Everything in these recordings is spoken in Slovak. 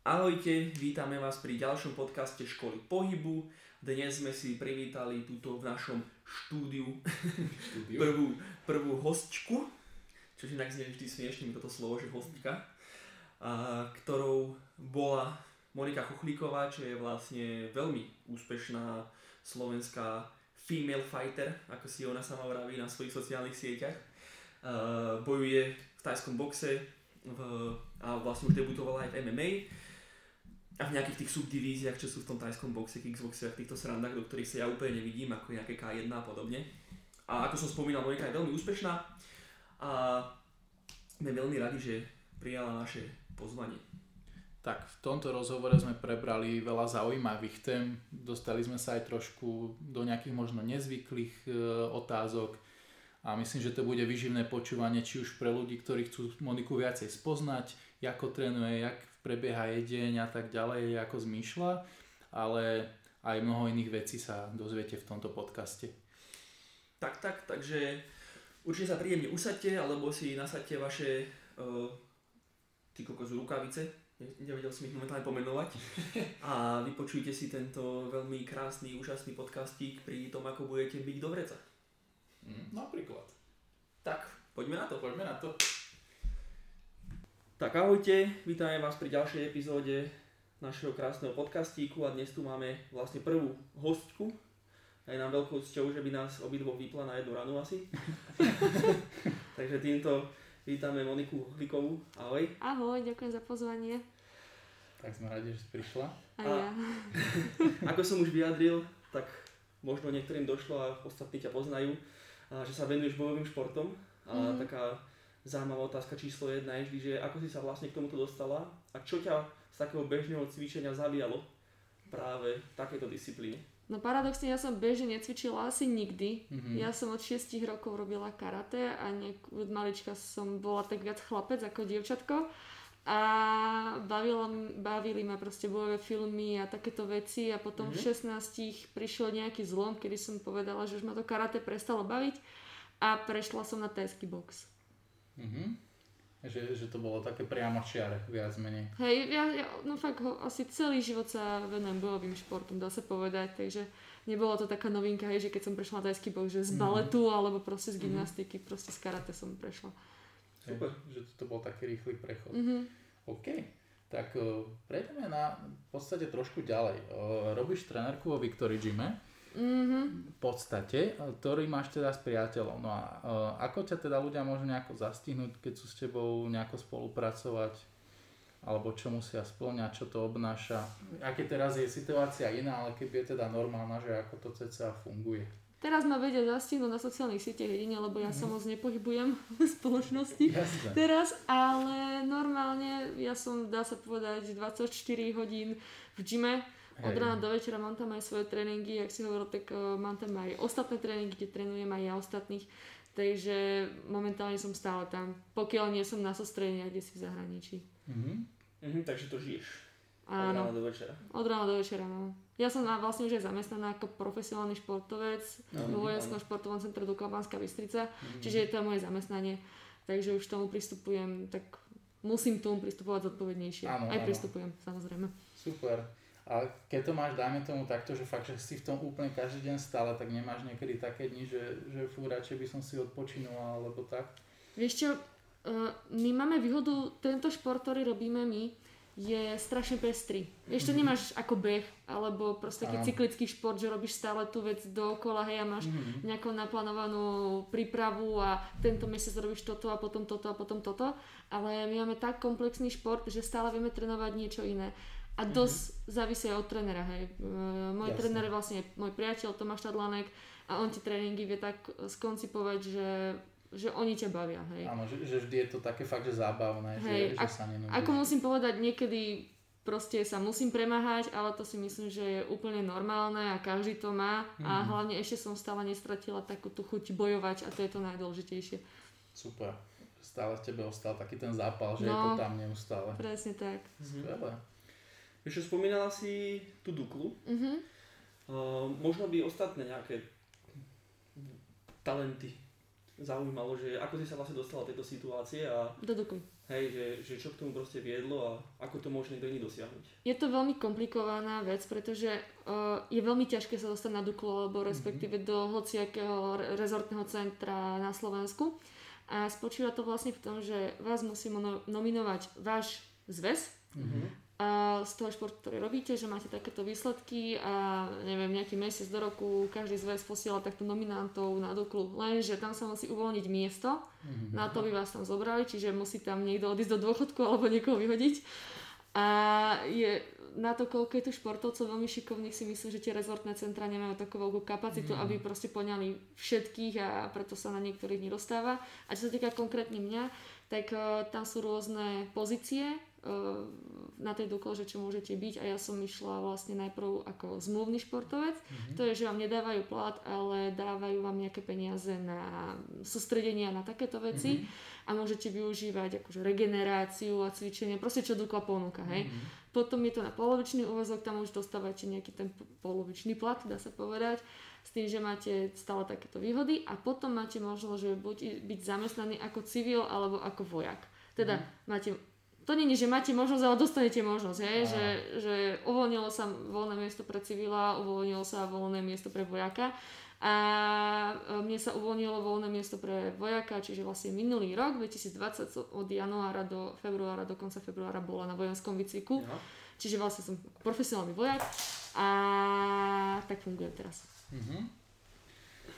Ahojte, vítame vás pri ďalšom podcaste Školy pohybu. Dnes sme si privítali túto v našom štúdiu, štúdiu. prvú, prvú hostčku, čo inak znie vždy smiešne mi toto slovo, že hostka, a, ktorou bola Monika Chochlíková, čo je vlastne veľmi úspešná slovenská female fighter, ako si ona sama vraví na svojich sociálnych sieťach. A, bojuje v tajskom boxe v, a vlastne už debutovala aj v MMA a v nejakých tých subdivíziách, čo sú v tom tajskom boxe, kickboxe v týchto srandách, do ktorých sa ja úplne nevidím, ako nejaké K1 a podobne. A ako som spomínal, Monika je veľmi úspešná a sme veľmi radi, že prijala naše pozvanie. Tak v tomto rozhovore sme prebrali veľa zaujímavých tém, dostali sme sa aj trošku do nejakých možno nezvyklých e, otázok a myslím, že to bude vyživné počúvanie či už pre ľudí, ktorí chcú Moniku viacej spoznať, ako trénuje, jak prebieha jedeň a tak ďalej, ako zmýšľa, ale aj mnoho iných vecí sa dozviete v tomto podcaste. Tak, tak, takže určite sa príjemne usadte, alebo si nasadte vaše uh, ty kokos rukavice, nevedel som ich momentálne pomenovať a vypočujte si tento veľmi krásny, úžasný podcastík pri tom, ako budete byť do vreca. Mm, napríklad. Tak, poďme na to. Poďme na to. Tak ahojte, vítame vás pri ďalšej epizóde našeho krásneho podcastíku a dnes tu máme vlastne prvú hostku. A je nám veľkou cťou, že by nás obidvoch vypla na jednu ranu asi. Takže týmto vítame Moniku Hlikovú. Ahoj. Ahoj, ďakujem za pozvanie. Tak sme radi, že si prišla. A, ja. ako som už vyjadril, tak možno niektorým došlo a ostatní ťa poznajú, a že sa venuješ bojovým športom. A mm-hmm. taká zaujímavá otázka číslo jedna je vždy, že ako si sa vlastne k tomuto dostala a čo ťa z takého bežného cvičenia zavíjalo práve v takejto disciplíne? No paradoxne ja som bežne necvičila asi nikdy. Mm-hmm. Ja som od 6 rokov robila karate a niek- od malička som bola tak viac chlapec ako dievčatko. A bavilo, bavili ma proste bojové filmy a takéto veci a potom mm-hmm. v 16 prišiel nejaký zlom, kedy som povedala, že už ma to karate prestalo baviť a prešla som na tajský box. Mm-hmm. Že, že to bolo také priamo čiare, viac menej. Hej, ja, ja no fakt ho, asi celý život sa venujem bojovým športom, dá sa povedať, takže nebolo to taká novinka, hej, že keď som prešla na tajský bok, že z mhm. baletu mm-hmm. alebo proste z mhm. gymnastiky, mm-hmm. proste z karate som prešla. Super. Hej, že to bol taký rýchly prechod. Mm-hmm. OK, tak uh, prejdeme na v podstate trošku ďalej. Uh, robíš trenérku vo Victory Gyme. Mm-hmm. V podstate, ktorý máš teda s priateľom. No a uh, ako ťa teda ľudia môžu nejako zastihnúť, keď sú s tebou nejako spolupracovať? Alebo čo musia splňať, čo to obnáša? Aké teraz je situácia iná, ale keby je teda normálna, že ako to cca funguje? Teraz ma vedia zastihnúť na sociálnych sieťach jedine, lebo ja mm. sa mhm. moc nepohybujem v spoločnosti Jasne. teraz, ale normálne ja som, dá sa povedať, 24 hodín v gyme od rána do večera mám tam aj svoje tréningy, ak si hovoril, tak uh, mám tam aj ostatné tréningy, kde trénujem aj ja ostatných. Takže momentálne som stále tam, pokiaľ nie som na sústredení kde si v zahraničí. Mm-hmm. Mm-hmm, takže to žiješ. Áno. Od rána do večera. Od rána do večera, no. Ja som na, vlastne už aj zamestnaná ako profesionálny športovec mm-hmm. vo Vojenskom športovom centre Duklabanská Bystrica, mm-hmm. čiže je to moje zamestnanie. Takže už tomu pristupujem, tak musím tomu pristupovať zodpovednejšie. Áno, aj áno. pristupujem, samozrejme. Super. A keď to máš, dajme tomu takto, že fakt, že si v tom úplne každý deň stále, tak nemáš niekedy také dni, že, že fú, radšej by som si odpočinula, alebo tak? Vieš čo, uh, my máme výhodu, tento šport, ktorý robíme my, je strašne pestrý. Vieš, to mhm. nemáš ako beh, alebo proste taký cyklický šport, že robíš stále tú vec dookola, hej, a máš mm-hmm. nejakú naplánovanú prípravu a tento mesiac robíš toto a potom toto a potom toto. Ale my máme tak komplexný šport, že stále vieme trénovať niečo iné. A mhm. dosť mm-hmm. závisí aj od trénera, hej. Môj Jasne. tréner je vlastne môj priateľ Tomáš Tadlanek a on ti tréningy vie tak skoncipovať, že že oni ťa bavia, hej. Áno, že, že vždy je to také fakt, že zábavné, hej, že, že sa nenudíš. Ako musím povedať, niekedy proste sa musím premáhať, ale to si myslím, že je úplne normálne a každý to má mm-hmm. a mhm. hlavne ešte som stále nestratila takú tú chuť bojovať a to je to najdôležitejšie. Super. Stále v tebe ostal taký ten zápal, že no, je to tam neustále. Presne tak. Skvelé. Vieš, spomínala si tú Duklu. Uh-huh. Uh, možno by ostatné nejaké talenty zaujímalo, že ako si sa vlastne dostala do tejto situácie a Do Dukly. hej, že, že čo k tomu proste viedlo a ako to môže niekto iný dosiahnuť. Je to veľmi komplikovaná vec, pretože uh, je veľmi ťažké sa dostať na Duklu alebo respektíve do hociakého re- rezortného centra na Slovensku. A spočíva to vlastne v tom, že vás musí nominovať váš zväz Mhm. Z toho športu, ktorý robíte, že máte takéto výsledky a neviem, nejaký mesiac do roku každý zväz posiela takto nominantov na Duklu. Lenže tam sa musí uvoľniť miesto, Mhm. na to by vás tam zobrali, čiže musí tam niekto odísť do dôchodku alebo niekoho vyhodiť. A je na to, koľko je tu športovcov veľmi šikovných, si myslím, že tie rezortné centra nemajú takú veľkú kapacitu, Mm. aby proste poňali všetkých a preto sa na niektorých nedostáva. A čo sa týka konkrétne mňa, tak uh, tam sú rôzne pozície na tej Dukle, že čo môžete byť a ja som išla vlastne najprv ako zmluvný športovec. Mhm. To je, že vám nedávajú plat, ale dávajú vám nejaké peniaze na sústredenia na takéto veci Mhm. a môžete využívať akože regeneráciu a cvičenie, proste čo Dukla ponúka, hej. Mhm. Potom je to na polovičný úvezok, tam už dostávate nejaký ten polovičný plat, dá sa povedať, s tým, že máte stále takéto výhody a potom máte možnosť, že buď byť zamestnaný ako civil alebo ako vojak. Teda máte to je, že máte možnosť, ale dostanete možnosť, hej? Že, že uvoľnilo sa voľné miesto pre civila, uvoľnilo sa voľné miesto pre vojaka a e, mne sa uvoľnilo voľné miesto pre vojaka, čiže vlastne minulý rok, 2020 som od januára do februára, do konca februára bola na vojenskom výcviku, Ja. čiže vlastne som profesionálny vojak a tak fungujem teraz. Mhm.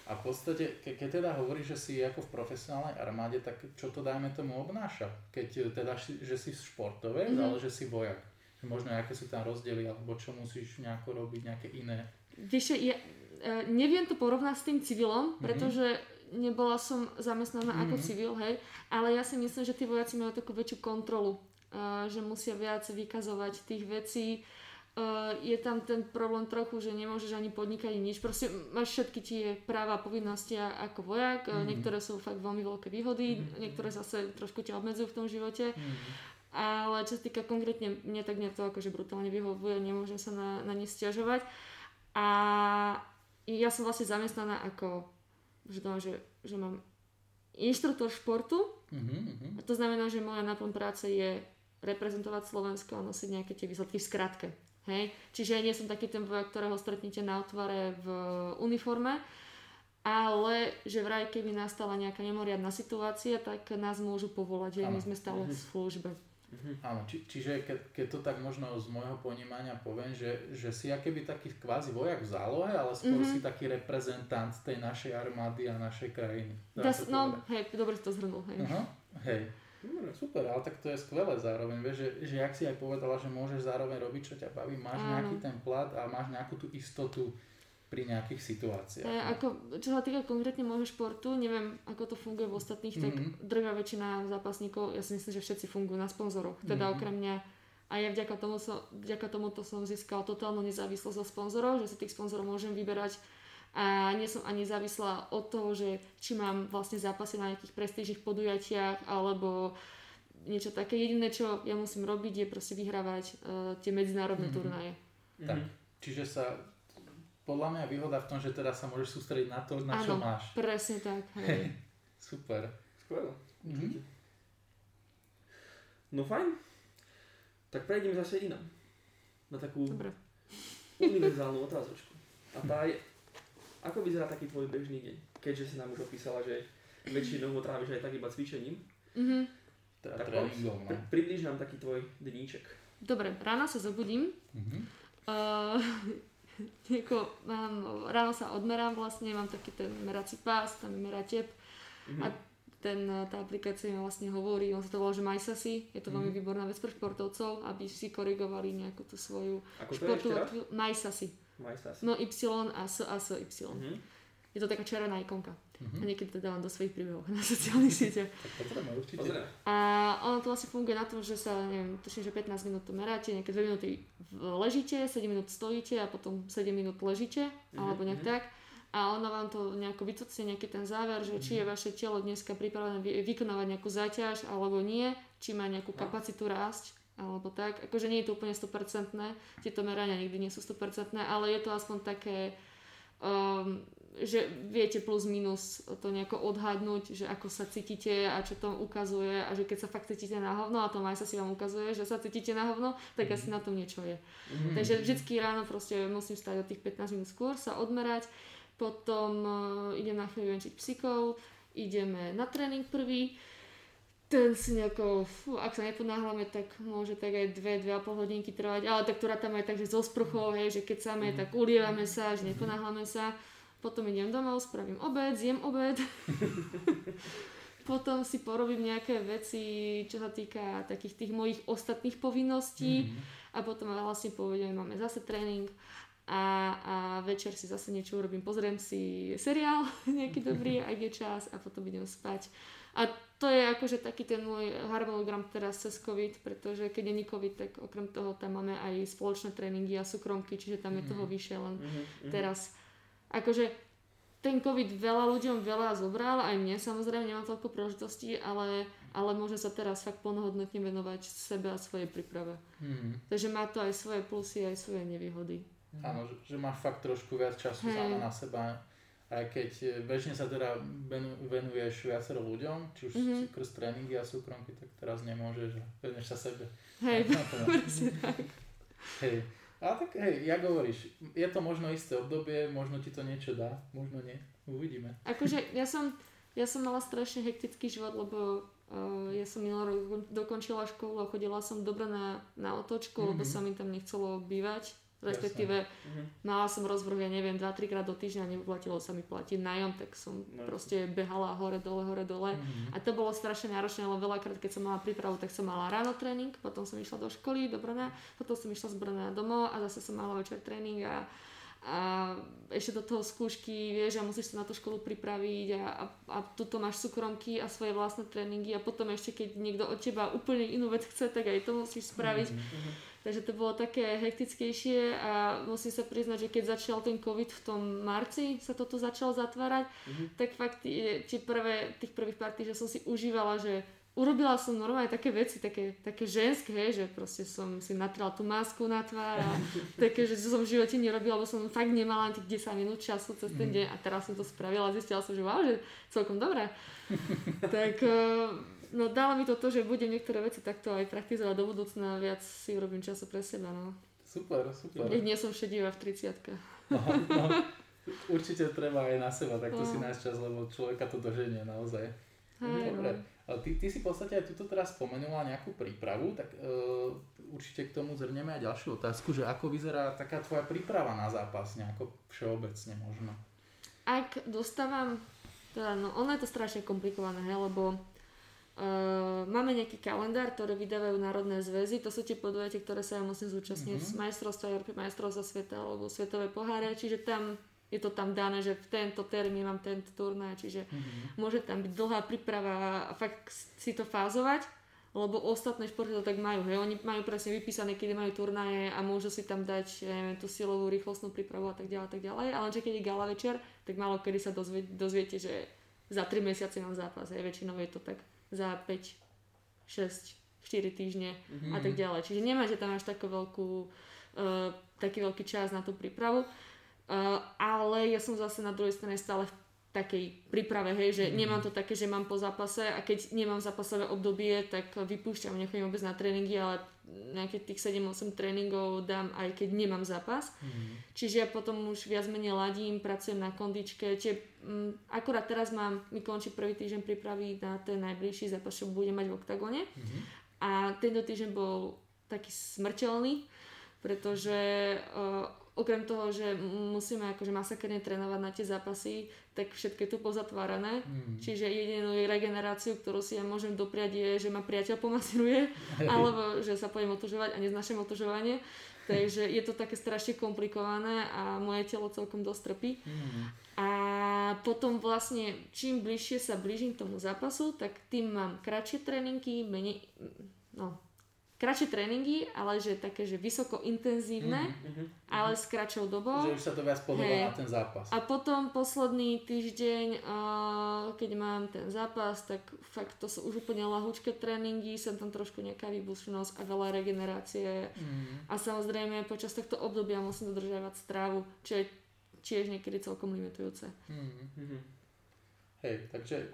A v podstate, ke, keď teda hovoríš, že si ako v profesionálnej armáde, tak čo to dajme tomu obnáša? Keď e, teda, že si športovec, Mhm. ale že si vojak. Možno aké sú tam rozdiely, alebo čo musíš nejako robiť, nejaké iné. Vieš, ja e, neviem to porovnať s tým civilom, Mhm. pretože nebola som zamestnaná ako Mhm. civil, hej, ale ja si myslím, že tí vojaci majú takú väčšiu kontrolu, e, že musia viac vykazovať tých vecí. E, je tam ten problém trochu, že nemôžeš ani podnikať nič, proste máš všetky tie práva a povinnosti ako vojak, mm niektoré sú fakt veľmi veľké výhody, niektoré zase trošku ťa obmedzujú v tom živote. Ale čo sa týka konkrétne mne, tak mne to akože brutálne vyhovuje, nemôžem sa na, na ne stiažovať. A ja som vlastne zamestnaná ako, že, to, že, že mám inštruktor športu, Mhm, mhm. a to znamená, že moja náplň práce je reprezentovať Slovensko a nosiť nejaké tie výsledky v skratke. Hej? Čiže ja nie som taký ten vojak, ktorého stretnete na otvare v uniforme, ale že vraj keby nastala nejaká nemoriadná situácia, tak nás môžu povolať, že my sme stále v službe. Áno, či, čiže keď, keď to tak možno z môjho ponímania poviem, že, že si akéby taký kvázi vojak v zálohe, ale skôr Mhm. si taký reprezentant tej našej armády a našej krajiny. Dá, sa s- no, povedať. hej, dobre si to zhrnul, hej. Aha, hej. Dobre, super, ale tak to je skvelé zároveň, vieš, že, že jak si aj povedala, že môžeš zároveň robiť, čo ťa baví, máš Áno. nejaký ten plat a máš nejakú tú istotu pri nejakých situáciách. E, ako, čo sa týka konkrétne môjho športu, neviem, ako to funguje v ostatných, tak Mhm. drvia väčšina zápasníkov, ja si myslím, že všetci fungujú na sponzoroch, teda Mhm. okrem mňa. A ja vďaka, tomu som, vďaka tomuto som získala totálnu nezávislosť od sponzorov, že si tých sponzorov môžem vyberať a nie som ani závislá od toho, že či mám vlastne zápasy na nejakých prestížnych podujatiach alebo niečo také. Jediné, čo ja musím robiť, je proste vyhrávať uh, tie medzinárodné Mhm. turnaje. Tak, čiže sa, podľa mňa výhoda v tom, že teraz sa môžeš sústrediť na to, na čo Áno. máš. Presne tak. Hej. Super. Skvelé. Mhm. No fajn. Tak prejdeme zase inám. Na takú Dobre. univerzálnu otázočku. A tá je, ako vyzerá taký tvoj bežný deň? Keďže si nám už opísala, že väčšinou ho tráviš aj tak iba cvičením. Mhm. Teda Tak tréningom, no. pri, približ nám taký tvoj deníček. Dobre, ráno sa zobudím. Mhm. Uh, nieko, mám, ráno sa odmerám vlastne, mám taký ten merací pás, tam merá tep Mhm. a ten, tá aplikácia mi vlastne hovorí, on sa to volá, že MySasy, je to veľmi Mhm. výborná vec pre športovcov, aby si korigovali nejakú tú svoju Ako športovú raz? No Y a S a S Y. Mhm. Je to taká červená ikonka. Mhm. A niekedy to dávam do svojich príbehov na sociálnych sieťach. A ono to vlastne funguje na tom, že sa, neviem, tuším, že 15 minút to meráte, nejaké 2 minúty ležíte, 7 minút stojíte a potom 7 minút ležíte, Mhm, alebo nejak mhm. tak. A ono vám to nejako vycucne nejaký ten záver, že Mhm. či je vaše telo dneska pripravené vy- vykonávať nejakú záťaž alebo nie, či má nejakú No. kapacitu rásť alebo tak. Akože nie je to úplne 100%, tieto merania nikdy nie sú 100%, ale je to aspoň také um, že viete plus minus to nejako odhadnúť, že ako sa cítite a čo to ukazuje a že keď sa fakt cítite na hovno a to aj sa si vám ukazuje, že sa cítite na hovno, tak mm. asi na tom niečo je. Mm. Takže vždycky ráno proste musím stať o tých 15 minút skôr, sa odmerať, potom uh, idem na chvíľu venčiť psíkov, ideme na tréning prvý, ten si nejako, fú, ak sa neponáhľame, tak môže tak aj 2-2,5 hodinky trvať, ale tak to tam aj tak, že so sprchou, hej, že keď samé, mm. tak ulievame sa, že neponáhľame sa potom idem domov, spravím obed, zjem obed. potom si porobím nejaké veci, čo sa týka takých tých mojich ostatných povinností mm-hmm. a potom vlastne povedeme, máme zase tréning a, a večer si zase niečo urobím, pozriem si seriál nejaký dobrý, ak je čas a potom idem spať. A to je akože taký ten môj harmonogram teraz cez COVID, pretože keď je COVID, tak okrem toho tam máme aj spoločné tréningy a súkromky, čiže tam je toho mhm. vyššie, len mm-hmm. teraz akože ten COVID veľa ľuďom veľa zobral, aj mne samozrejme, nemám toľko príležitostí, ale, ale môžem sa teraz fakt plnohodnotne venovať sebe a svojej príprave. Takže má to aj svoje plusy, aj svoje nevýhody. Áno, že, že máš fakt trošku viac času hey. sama na seba. Aj keď e, bežne sa teda venuješ viacero ľuďom, či už mm-hmm. skrz tréningy a súkromky, tak teraz nemôžeš, venuješ sa sebe. Hej, presne tak. Hej. A tak hej, jak hovoríš, je to možno isté obdobie, možno ti to niečo dá, možno nie. Uvidíme. Akože ja som, ja som mala strašne hektický život, lebo uh, ja som minulý rok dokončila školu a chodila som dobre na, na otočku, mm-hmm. lebo sa mi tam nechcelo bývať respektíve uh-huh. mala som rozvrh, ja neviem, 2-3 krát do týždňa, neplatilo sa mi platiť nájom, tak som no. proste behala hore, dole, hore, dole. Uh-huh. A to bolo strašne náročné, lebo veľakrát, keď som mala prípravu, tak som mala ráno tréning, potom som išla do školy, do Brna, potom som išla z Brna domov a zase som mala večer tréning a a ešte do toho skúšky, vieš, a musíš sa na tú školu pripraviť a, a, a tuto máš súkromky a svoje vlastné tréningy a potom ešte keď niekto od teba úplne inú vec chce, tak aj to musíš spraviť. Mm-hmm. Takže to bolo také hektickejšie a musím sa priznať, že keď začal ten COVID v tom marci, sa toto začalo zatvárať, mm-hmm. tak fakt tie prvé, tých prvých pár že som si užívala, že urobila som normálne také veci, také, také ženské, že proste som si natrela tú masku na tvár a také, že som v živote nerobila, lebo som fakt nemala tých 10 minút času cez ten mhm. deň a teraz som to spravila a zistila som, že wow, že celkom dobré. tak uh, no dalo mi to to, že budem niektoré veci takto aj praktizovať do budúcna, viac si urobím času pre seba, no. Super, super. Nech nie som šedivá v 30 no, no, určite treba aj na seba takto no. si nájsť čas, lebo človeka to doženie naozaj. Hej, Dobre. No. Ty, ty si v podstate aj tuto teraz spomenula nejakú prípravu, tak uh, určite k tomu zhrnieme aj ďalšiu otázku, že ako vyzerá taká tvoja príprava na zápas, nejako všeobecne možno. Ak dostávam, teda no ono je to strašne komplikované, he, lebo Uh, máme nejaký kalendár, ktorý vydávajú národné zväzy, to sú tie podujete, ktoré sa ja musím zúčastniť mm-hmm. z majstrovstva Európy, majstrovstva sveta alebo svetové poháre, čiže tam je to tam dané, že v tento termín mám tento turnaj, čiže mm-hmm. môže tam byť dlhá príprava a fakt si to fázovať, lebo ostatné športy to tak majú, hej, oni majú presne vypísané, kedy majú turnaje a môžu si tam dať, neviem, tú silovú, rýchlostnú prípravu a tak ďalej, tak ďalej, ale že keď je gala večer, tak málo kedy sa dozvie, dozviete, že za 3 mesiace mám zápas, hej, väčšinou je to tak za 5, 6, 4 týždne mm-hmm. a tak ďalej. Čiže nemá, že tam máš takú veľkú, uh, taký veľký čas na tú prípravu. Uh, ale ja som zase na druhej strane stále v takej príprave, hej, že mm. nemám to také, že mám po zápase a keď nemám zápasové obdobie, tak vypúšťam, nechodím vôbec na tréningy, ale nejaké tých 7-8 tréningov dám aj keď nemám zápas. Mm. Čiže ja potom už viac menej ladím, pracujem na kondičke, čiže um, akurát teraz mám, mi končí prvý týždeň prípravy na ten najbližší zápas, čo budem mať v oktagone. Mm. A tento týždeň bol taký smrteľný, pretože uh, okrem toho, že musíme akože masakerne trénovať na tie zápasy, tak všetko je tu pozatvárané. Mm. Čiže jedinú regeneráciu, ktorú si ja môžem dopriať je, že ma priateľ pomasiruje, alebo že sa pojem otužovať a neznašam otužovanie. Takže je to také strašne komplikované a moje telo celkom dosť trpí. Mm. A potom vlastne, čím bližšie sa blížim tomu zápasu, tak tým mám kratšie tréninky, menej, no kratšie tréningy, ale že také, že vysoko intenzívne, mm-hmm, ale s kratšou dobou. Že už sa to viac podobá hey. na ten zápas. A potom posledný týždeň, uh, keď mám ten zápas, tak fakt to sú už úplne lahúčke tréningy, som tam trošku nejaká výbušnosť a veľa regenerácie. Mm-hmm. A samozrejme počas tohto obdobia musím dodržiavať strávu, čo je tiež niekedy celkom limitujúce. Mm-hmm. Hej, takže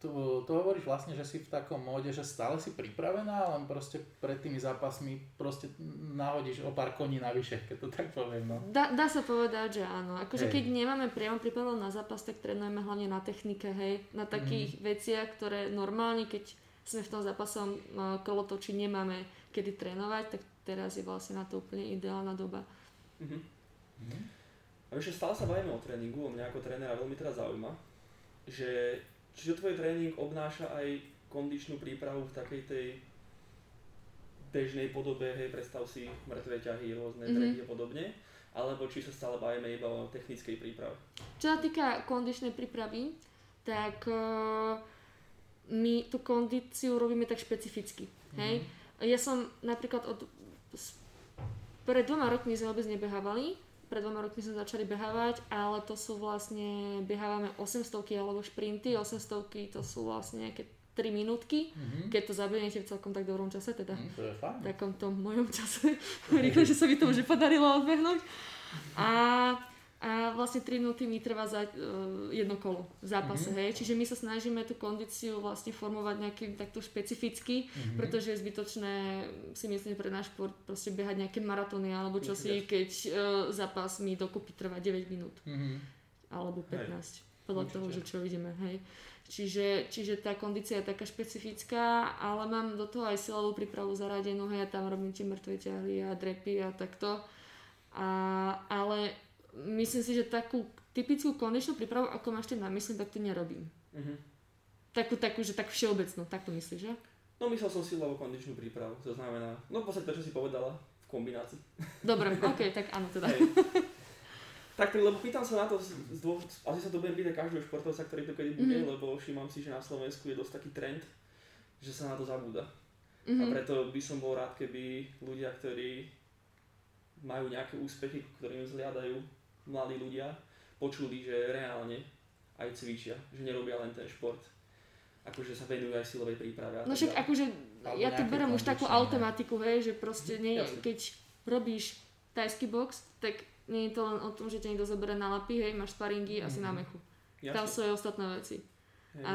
to, to hovoríš vlastne, že si v takom móde, že stále si pripravená, len proste pred tými zápasmi proste nahodíš o pár koní navyše, keď to tak poviem. No. Dá, dá sa povedať, že áno. Akože keď nemáme priamo prípravu na zápas, tak trénujeme hlavne na technike, hej. Na takých mm. veciach, ktoré normálne, keď sme v tom zápasom no, kolotoči nemáme kedy trénovať, tak teraz je vlastne na to úplne ideálna doba. Mm-hmm. Mm-hmm. A ešte stále sa bavíme o tréningu, mňa ako trénera veľmi teraz zaujíma, že čiže tvoj tréning obnáša aj kondičnú prípravu v takej tej bežnej podobe, hej, predstav si mŕtve ťahy, rôzne mm-hmm. treky a podobne, alebo či sa stále bavíme iba o technickej príprave? Čo sa týka kondičnej prípravy, tak uh, my tú kondíciu robíme tak špecificky. Hej? Mm-hmm. Ja som napríklad od... Pred dvoma rokmi sme vôbec nebehávali, pred dvoma rokmi sme začali behávať, ale to sú vlastne, behávame 800 alebo šprinty, 800 to sú vlastne nejaké 3 minútky, mm-hmm. keď to zabehnete v celkom tak dobrom čase, teda mm, to je fajn. v takom tom mojom čase, rýchle, že sa mi to už podarilo odbehnúť. A a vlastne 3 minúty mi trvá za uh, jedno kolo v zápase, mm-hmm. hej. Čiže my sa snažíme tú kondíciu vlastne formovať nejakým takto špecificky, mm-hmm. pretože je zbytočné si myslím pre náš šport proste behať nejaké maratóny alebo čo si, keď uh, zápas mi dokopy trvá 9 minút. Mm-hmm. Alebo 15. Hej. Podľa Určite. toho, že čo vidíme, hej. Čiže, čiže tá kondícia je taká špecifická, ale mám do toho aj silovú prípravu zaradenú, hej, ja tam robím tie mŕtve ťahly a drepy a takto. A, ale myslím si, že takú typickú konečnú prípravu, ako máš ty na mysli, tak to nerobím. Uh-huh. Takú, takú, že tak všeobecnú, tak to myslíš, že? No myslel som silovú kondičnú prípravu, to znamená, no v podstate to, čo si povedala, v kombinácii. Dobre, ok, tak áno teda. Hey. Tak, lebo pýtam sa na to, z dô, asi sa to budem pýtať každého športovca, ktorý to kedy bude, mm-hmm. lebo všímam si, že na Slovensku je dosť taký trend, že sa na to zabúda. Mm-hmm. A mhm. preto by som bol rád, keby ľudia, ktorí majú nejaké úspechy, ktorým zliadajú mladí ľudia počuli, že reálne aj cvičia, že nerobia len ten šport, akože sa venujú aj silovej príprave. No však akože ja tu berem už takú automatiku, hej, že proste nie, keď robíš tajský box, tak nie je to len o tom, že ťa niekto zoberie na lapy, hej, máš sparingy mm-hmm. asi na mhm. mechu. Jasne. Tam sú aj ostatné veci. Hej. A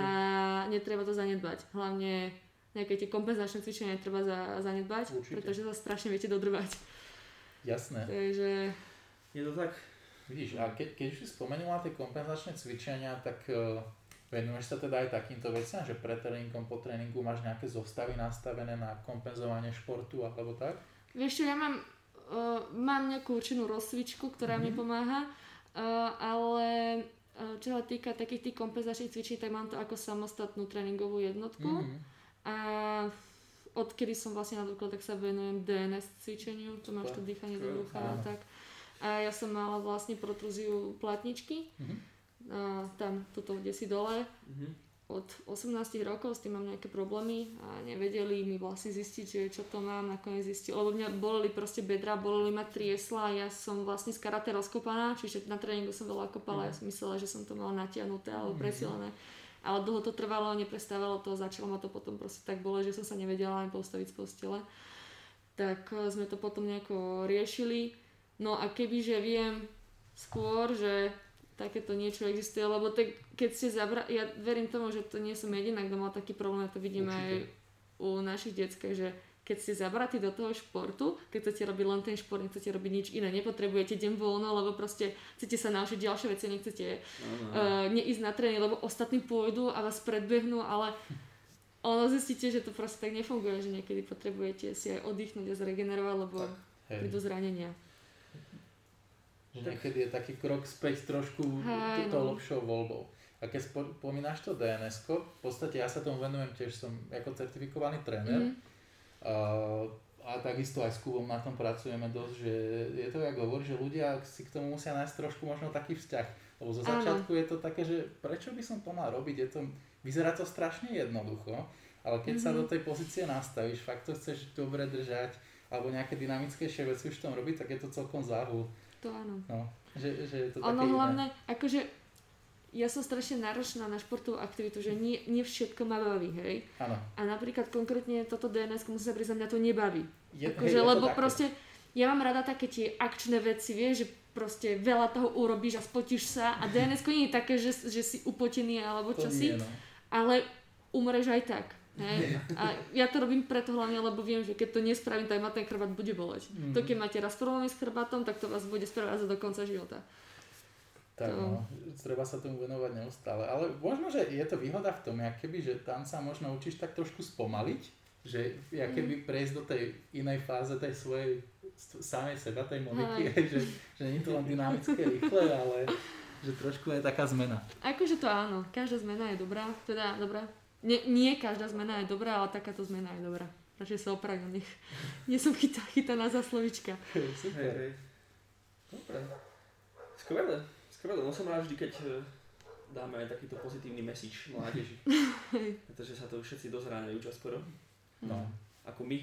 netreba to zanedbať. Hlavne nejaké tie kompenzačné cvičenia netreba za, zanedbať, Určite. pretože sa strašne viete dodrvať. Jasné. Takže... Je to tak. Vidíš, a keď, keď už si spomenula tie kompenzačné cvičenia, tak uh, venuješ sa teda aj takýmto veciam, že pred tréningom, po tréningu máš nejaké zostavy nastavené na kompenzovanie športu alebo tak? Vieš čo, ja mám, uh, mám nejakú určenú rozcvičku, ktorá mm-hmm. mi mhm. pomáha, uh, ale čo sa týka takých tých kompenzačných cvičení, tak mám to ako samostatnú tréningovú jednotku. Mm-hmm. A odkedy som vlastne na tak sa venujem DNS cvičeniu, tu máš to dýchanie do brucha a tak. A ja som mala vlastne protrúziu platničky. Uh-huh. A tam, tuto kde si dole. Uh-huh. Od 18 rokov s tým mám nejaké problémy a nevedeli mi vlastne zistiť, že čo to mám, nakoniec zistili. Lebo mňa boleli proste bedra, boleli ma triesla ja som vlastne z karate rozkopaná, čiže na tréningu som veľa kopala, uh-huh. ja som myslela, že som to mala natiahnuté alebo presilené. Ale dlho to trvalo, neprestávalo to, začalo ma to potom proste tak bole, že som sa nevedela ani postaviť z postele. Tak eh, sme to potom nejako riešili No a kebyže viem skôr, že takéto niečo existuje, lebo tak, keď ste zabra... Ja verím tomu, že to nie som jediná, kto mal taký problém, a to vidíme Určite. aj u našich detských, že keď ste zabratí do toho športu, keď chcete robiť len ten šport, nechcete robiť nič iné, nepotrebujete deň voľno, lebo proste chcete sa naučiť ďalšie veci, nechcete uh, neísť na tréning, lebo ostatní pôjdu a vás predbehnú, ale ono zistíte, že to proste tak nefunguje, že niekedy potrebujete si aj oddychnúť a zregenerovať, lebo prídu zranenia. Že niekedy je taký krok späť trošku Hej, to no. lepšou voľbou. A keď spomínaš to dns v podstate ja sa tomu venujem tiež, som ako certifikovaný tréner. Mm-hmm. Uh, a takisto aj s Kubom na tom pracujeme dosť, že je to, ako hovorí, že ľudia si k tomu musia nájsť trošku možno taký vzťah. Lebo zo začiatku Áno. je to také, že prečo by som to mal robiť, je to, vyzerá to strašne jednoducho, ale keď mm-hmm. sa do tej pozície nastavíš, fakt to chceš dobre držať, alebo nejaké dynamickejšie veci už v tom robiť, tak je to celkom záhul. To áno. No, že, že je to ono také hlavne, iné. akože ja som strašne náročná na športovú aktivitu, že nie, nie všetko ma baví, hej. Áno. A napríklad konkrétne toto DNS, musím sa priznať, mňa to nebaví. Je, akože, hej, lebo proste, ja mám rada také tie akčné veci, vieš, že proste veľa toho urobíš a spotíš sa a DNS nie je také, že, že si upotený alebo čo si, no. ale umreš aj tak. Hej. A ja to robím preto hlavne, lebo viem, že keď to nespravím, tak ma ten chrbát bude boleť. Mm-hmm. To keď máte raz problémy s chrbátom, tak to vás bude sprevázať do konca života. Tak to... no, treba sa tomu venovať neustále. Ale možno, že je to výhoda v tom, keby, že tam sa možno učíš tak trošku spomaliť, že ja keby mm. prejsť do tej inej fáze tej svojej samej seba, tej Moniky, že, že nie je to len dynamické, rýchle, ale že trošku je taká zmena. Akože to áno, každá zmena je dobrá, teda dobrá. Nie, nie každá zmena je dobrá, ale takáto zmena je dobrá. Radšej sa opravím, nech nie som chytá, chytaná za slovička. Super. Hej, hej. Dobre. Skvelé. Skvelé, no som rád vždy, keď e, dáme aj takýto pozitívny message mládeži. Pretože sa to všetci dozráňajú čoskoro. No. Ako my.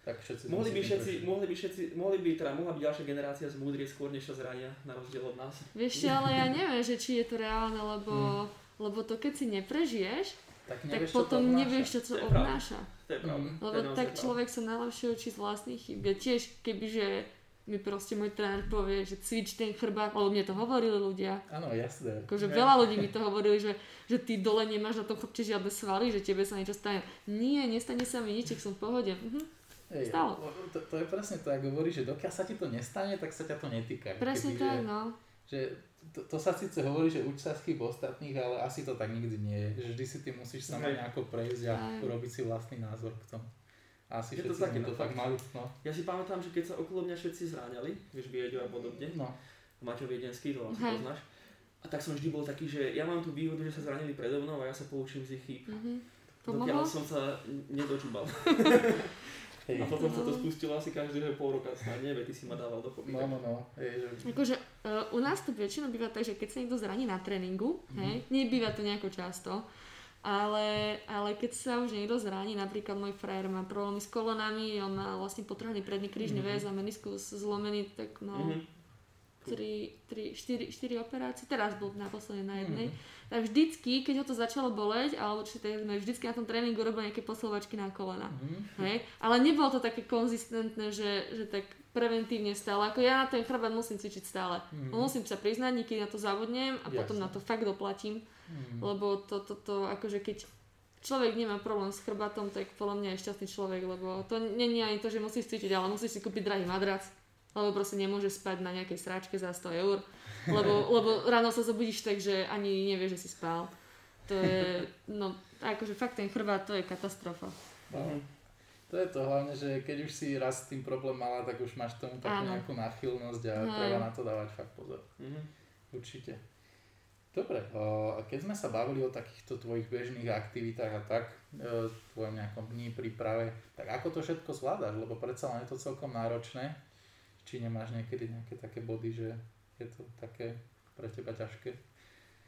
Tak všetci mohli by všetci, mohli by všetci, mohli by, teda mohla by ďalšia generácia zmúdrieť skôr, než sa zrania, na rozdiel od nás. Vieš ale ja neviem, že či je to reálne, lebo, hmm. lebo to keď si neprežiješ, tak, nevieš, tak potom čo nevieš, čo to obnáša. To je pravda. Lebo tak človek sa najlepšie učí z vlastných chýb. Ja tiež, kebyže mi proste môj tréner povie, že cvič ten chrbát, lebo mne to hovorili ľudia. Áno, jasné. Akože veľa ľudí mi to hovorili, že, že ty dole nemáš na tom chrbte žiadne svaly, že tebe sa niečo stane. Nie, nestane sa mi nič, som v pohode. Mhm. Ej, Stalo. To, to, je presne to, ako hovoríš, že dokiaľ sa ti to nestane, tak sa ťa to netýka. Presne Keby, tak, no. Že to, to sa síce hovorí, že uč sa z ostatných, ale asi to tak nikdy nie je. Že vždy si ty musíš sama nejako prejsť a urobiť si vlastný názor k tomu. Asi je to také, to tak mali. No. Ja si pamätám, že keď sa okolo mňa všetci zráňali, vieš, Bieďo a podobne, no. Maťo Viedenský, to asi poznáš, a tak som vždy bol taký, že ja mám tú výhodu, že sa zranili predo mnou a ja sa poučím z ich chýb. Mm-hmm. Dokiaľ som sa nedočúbal. Hej. A potom sa to spustilo asi každého pol roka snad, nevie, ty si ma dával do No, no, no. Hej, že... Akože uh, u nás to väčšinou býva tak, že keď sa niekto zraní na tréningu, mm-hmm. hej, nebýva to nejako často, ale, ale keď sa už niekto zraní, napríklad môj frajer má problémy s kolonami, on má vlastne potrhaný predný krížny mm-hmm. väz a meniskus zlomený, tak mal mm-hmm. 3, 4, 4 operácie, teraz bol naposledy na jednej. Mm-hmm. Tak vždycky, keď ho to začalo boleť, alebo či sme vždycky na tom tréningu robili nejaké poslovačky na kolena. Mm-hmm. Hej? Ale nebolo to také konzistentné, že, že tak preventívne stále. Ako ja na ten chrbát musím cvičiť stále. Mm-hmm. Musím sa priznať, niekedy na to zabudnem a Jasne. potom na to fakt doplatím. Mm. Lebo to, to, to, akože keď človek nemá problém s chrbátom, tak podľa mňa je šťastný človek, lebo to není ani to, že musíš cvičiť, ale musíš si kúpiť drahý madrac, lebo proste nemôže spať na nejakej sráčke za 100 eur, lebo, lebo ráno sa zobudíš tak, že ani nevieš, že si spal. To je, no, akože fakt ten chrbát, to je katastrofa. No. To je to hlavne, že keď už si raz s tým problém mala, tak už máš tomu takú Áno. nejakú náchylnosť a no. treba na to dávať fakt pozor. Mm-hmm. Určite. Dobre, keď sme sa bavili o takýchto tvojich bežných aktivitách a tak, e, tvojom nejakom dní príprave, tak ako to všetko zvládaš? Lebo predsa len je to celkom náročné. Či nemáš niekedy nejaké také body, že je to také pre teba ťažké?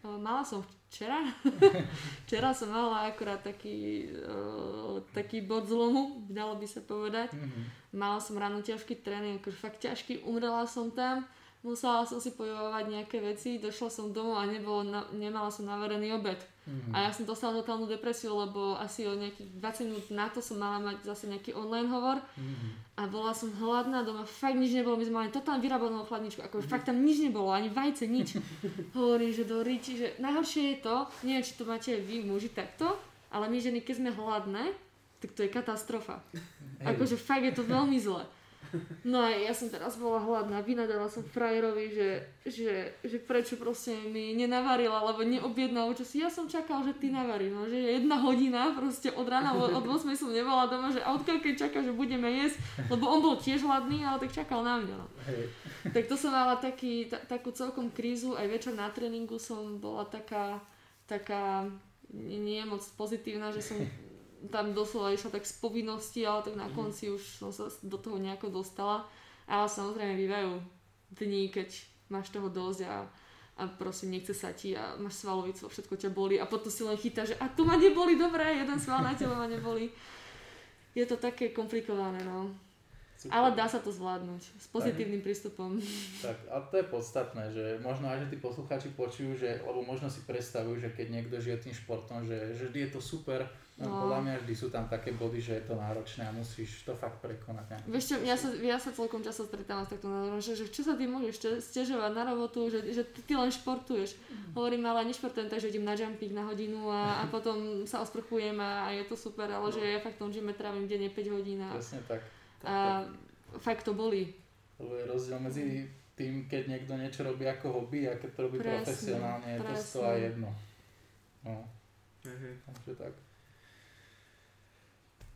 Mala som včera. včera som mala akurát taký, uh, taký bod zlomu, dalo by sa povedať. Mm-hmm. Mala som ráno ťažký tréning, akože fakt ťažký, umrela som tam musela som si pojovať nejaké veci, došla som domov a nebolo, na, nemala som navarený obed. Mm-hmm. A ja som dostala totálnu depresiu, lebo asi o nejakých 20 minút na to som mala mať zase nejaký online hovor mm-hmm. a bola som hladná doma, fakt nič nebolo, my sme mali totálne vyrábanú chladničku, ako mm-hmm. fakt tam nič nebolo, ani vajce, nič. Hovorím, že do ríči, že najhoršie je to, neviem, či to máte vy muži takto, ale my ženy, keď sme hladné, tak to je katastrofa. Hey. Akože fakt je to veľmi zle. No a ja som teraz bola hladná, vynadala som frajerovi, že, že, že prečo proste mi nenavarila, alebo neobjednal čo si. Ja som čakal, že ty navaríš, no, že jedna hodina proste od rána, od 8 som nebola doma, že a odkiaľ keď čaká, že budeme jesť, lebo on bol tiež hladný, ale tak čakal na mňa. No. Tak to som mala taký, ta, takú celkom krízu, aj večer na tréningu som bola taká, taká nie moc pozitívna, že som tam doslova išla tak z povinnosti, ale tak na mhm. konci už som sa do toho nejako dostala. Ale samozrejme bývajú dní, keď máš toho dosť a, a prosím, nechce sa ti a máš svalovicu a všetko ťa boli a potom si len chytá, že a tu ma neboli, dobré, jeden sval na telo ma neboli. Je to také komplikované, no. Super. Ale dá sa to zvládnuť s pozitívnym tak. prístupom. Tak, a to je podstatné, že možno aj, že tí poslucháči počujú, že, lebo možno si predstavujú, že keď niekto žije tým športom, že, že vždy je to super, no. no. podľa mňa vždy sú tam také body, že je to náročné a musíš to fakt prekonať. Vieš čo, ja sa, ja sa celkom často stretávam s takto názorom, že, že čo sa ty môžeš stežovať na robotu, že, že ty, len športuješ. Mm. Hovorím, ale nešportujem tak, že idem na jumping na hodinu a, a potom sa osprchujem a, a je to super, ale no. že ja fakt tom žime trávim denne 5 hodín. A, Presne tak a fakt to boli. Lebo je rozdiel medzi tým, keď niekto niečo robí ako hobby a keď to robí presne, profesionálne, je presne. to aj jedno. No. Mhm. Takže tak.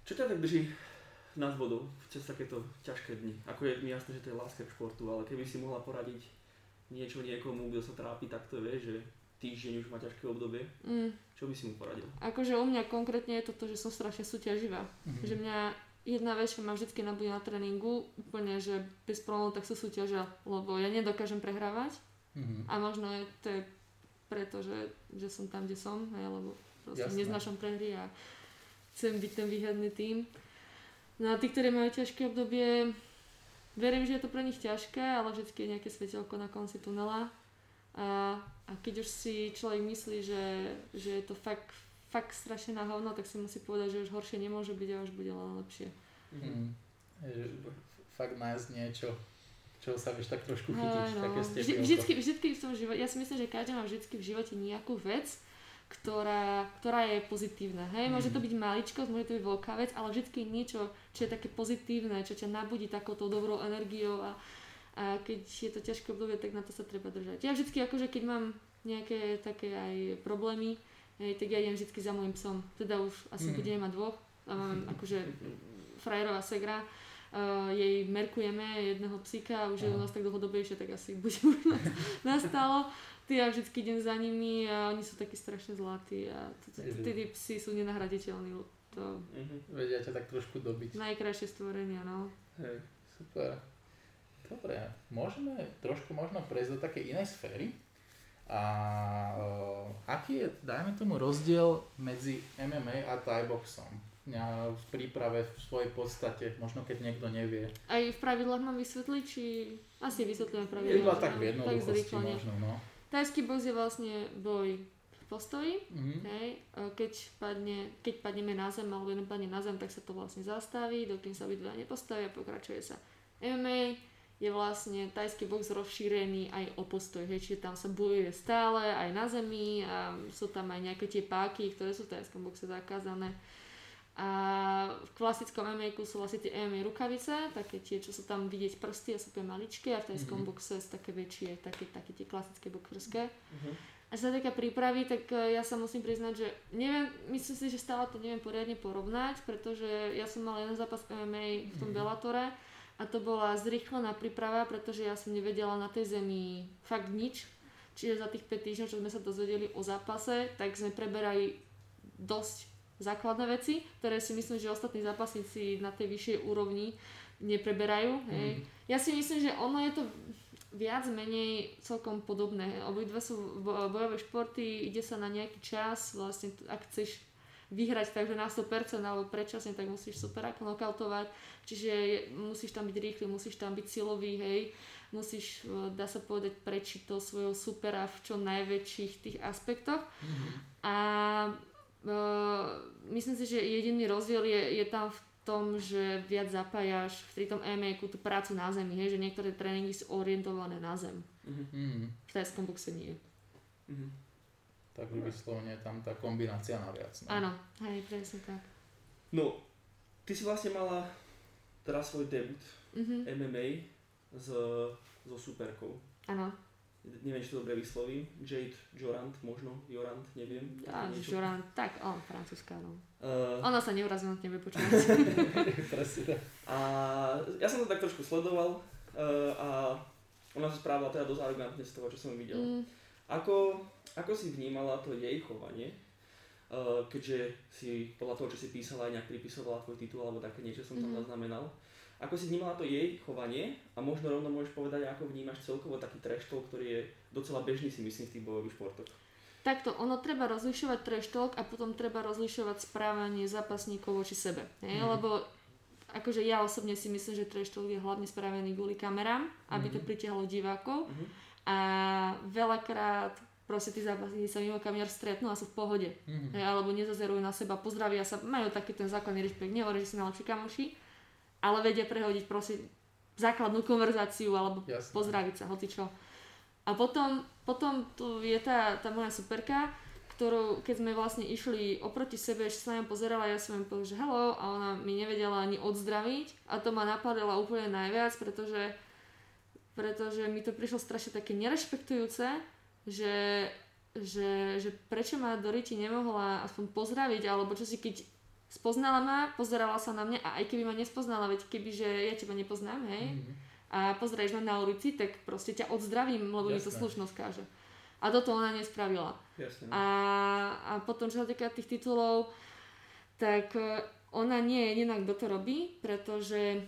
Čo ťa tak drží nad vodou cez takéto ťažké dni? Ako je mi jasné, že to je láska k športu, ale keby si mohla poradiť niečo niekomu, kto sa trápi, tak to vie, že týždeň už má ťažké obdobie. Mm. Čo by si mu poradil? Akože u mňa konkrétne je to to, že som strašne súťaživá. Mm-hmm. Že mňa jedna vec, čo ma vždy nabudí na tréningu, úplne, že bez problémov tak sa súťažia, lebo ja nedokážem prehrávať mm-hmm. a možno je to je preto, že, že som tam, kde som, hej, lebo proste Jasné. neznášam prehry a chcem byť ten výhradný tým. No a tí, ktorí majú ťažké obdobie, verím, že je to pre nich ťažké, ale vždy je nejaké svetelko na konci tunela. A, a keď už si človek myslí, že, že je to fakt fakt strašne na hovno, tak si musí povedať, že už horšie nemôže byť a už bude len lepšie. Mm. Fakt nájsť niečo, čo sa vieš tak trošku chytiť, no, také Vždy, vždycky, vždycky v tom živote, ja si myslím, že každý má vždycky v živote nejakú vec, ktorá, ktorá je pozitívna. Hej? Môže to mhm. byť maličkosť, môže to byť veľká vec, ale vždycky niečo, čo je také pozitívne, čo ťa nabudí takouto dobrou energiou a, a keď je to ťažké obdobie, tak na to sa treba držať. Ja vždycky akože keď mám nejaké také aj problémy, Hej, tak ja idem vždy za môjim psom. Teda už asi mm. budeme mať dvoch. Mám akože frajerová segra. Uh, jej merkujeme jedného psíka už je u nás tak dlhodobejšie, tak asi bude už nastalo. Ty ja vždy idem za nimi a oni sú takí strašne zlatí a tí psi sú nenahraditeľní. To... Mhm. Vedia ťa tak trošku dobiť. Najkrajšie stvorenia, no. Hej, super. Dobre, môžeme trošku možno prejsť do takej inej sféry. A uh, aký je, dajme tomu, rozdiel medzi MMA a Thai boxom? v príprave v svojej podstate, možno keď niekto nevie. Aj v pravidlách mám vysvetliť, či asi vysvetlíme pravidlá? Jedla tak v jednoduchosti možno, no. Tajský box je vlastne boj postoji, mm-hmm. hej. Keď, padne, keď padneme na zem alebo jeden padne na zem, tak sa to vlastne zastaví, dokým sa obidva nepostavia, pokračuje sa. MMA je vlastne tajský box rozšírený aj o postoj, hej, čiže tam sa bojuje stále aj na zemi a sú tam aj nejaké tie páky, ktoré sú v tajskom boxe zakázané. A v klasickom MMA sú vlastne tie MMA rukavice, také tie, čo sú tam vidieť prsty a sú úplne maličké a v tajskom mm-hmm. boxe sú také väčšie, také, také tie klasické boxerské. Mm-hmm. A čo sa týka prípravy, tak e, ja sa musím priznať, že neviem, myslím si, že stále to neviem poriadne porovnať, pretože ja som mal jeden zápas MMA v tom mm-hmm. Bellatore a to bola zrýchlená príprava, pretože ja som nevedela na tej zemi fakt nič. Čiže za tých 5 týždňov, čo sme sa dozvedeli o zápase, tak sme preberali dosť základné veci, ktoré si myslím, že ostatní zápasníci na tej vyššej úrovni nepreberajú. Hej. Mm. Ja si myslím, že ono je to viac menej celkom podobné. Obidva sú bojové športy, ide sa na nejaký čas, vlastne ak chceš vyhrať takže na 100% alebo predčasne, tak musíš super ako nokautovať. Čiže musíš tam byť rýchly, musíš tam byť silový, hej. Musíš, e, dá sa povedať, prečiť to svojho supera v čo najväčších tých aspektoch. Mm-hmm. A uh, myslím si, že jediný rozdiel je, je tam v tom, že viac zapájaš v tom MMA tú prácu na zemi, hej, že niektoré tréningy sú orientované na zem. Mm-hmm. V tajskom boxe nie. Mm-hmm. Takže vyslovene tam tá kombinácia naviac. No. Áno, hej, presne tak. No, ty si vlastne mala teraz svoj debut mm-hmm. MMA s, so superkou. Áno. Neviem, či to dobre vyslovím. Jade Jorant, možno, Jorant, neviem. Ja, Jorant, tak, on, francúzska, no. Uh, Ona sa neurazila, nevie počúvať. a ja som to tak trošku sledoval uh, a ona sa správala teda dosť arrogantne z toho, čo som videl. Mm. Ako, ako si vnímala to jej chovanie? Uh, keďže si podľa toho, čo si písala, aj nejak pripisovala tvoj titul alebo také niečo som tam mm-hmm. zaznamenal. Ako si vnímala to jej chovanie a možno rovno môžeš povedať, ako vnímaš celkovo taký trash talk, ktorý je docela bežný si myslím v tých bojových športoch. Takto, ono treba rozlišovať trash talk a potom treba rozlišovať správanie zápasníkov voči sebe. Nie? Mm-hmm. Lebo akože ja osobne si myslím, že trash talk je hlavne spravený kvôli kamerám, aby mm-hmm. to pritiahlo divákov. Mm-hmm. A veľakrát proste tí zápasníci sa mimo kamer stretnú a sú v pohode. Mm-hmm. Hej, alebo nezazerujú na seba, pozdravia sa, majú taký ten základný rešpekt, nehovorí, že sú najlepší kamoši, ale vedia prehodiť proste základnú konverzáciu alebo Jasne. pozdraviť sa, hoci čo. A potom, potom tu je tá, tá moja superka, ktorú, keď sme vlastne išli oproti sebe, ešte sa na pozerala, ja som im povedala, že hello a ona mi nevedela ani odzdraviť a to ma napadala úplne najviac, pretože, pretože mi to prišlo strašne také nerešpektujúce, že, že, že prečo ma Doriti nemohla aspoň pozdraviť, alebo čo si keď spoznala ma, pozerala sa na mňa a aj keby ma nespoznala, veď keby, že ja teba nepoznám, hej, mm-hmm. a pozrieš ma na ulici, tak proste ťa odzdravím, lebo Jasne. mi to slušnosť káže. A toto ona nespravila. Jasne. A, a potom, čo sa týka tých titulov, tak e, ona nie je jediná, kto to robí, pretože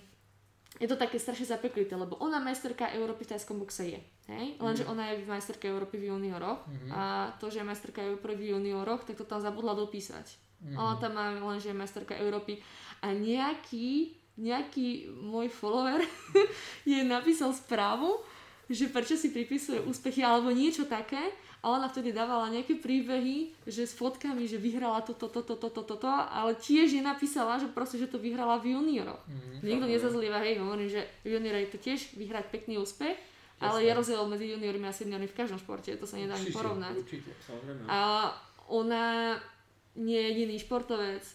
je to také strašne zapeklité, lebo ona majsterka Európy v tajskom boxe je. Hej? Lenže mm. ona je majsterka Európy v junioroch mm-hmm. a to, že je majsterka Európy v junioroch, tak to tam zabudla dopísať. Mm-hmm. Ona tam má len, že je majsterka Európy a nejaký, nejaký môj follower jej napísal správu, že prečo si pripisuje úspechy alebo niečo také a ona vtedy dávala nejaké príbehy, že s fotkami, že vyhrala toto, toto, toto, toto, to, ale tiež je napísala, že proste, že to vyhrala v junioroch. Mm, Nikto nezazlieva, hej, hovorím, že v juniore je to tiež vyhrať pekný úspech, Jasne. ale je rozdiel medzi juniormi a seniormi v každom športe, to sa nedá ani porovnať. Určite, A ona nie je jediný športovec,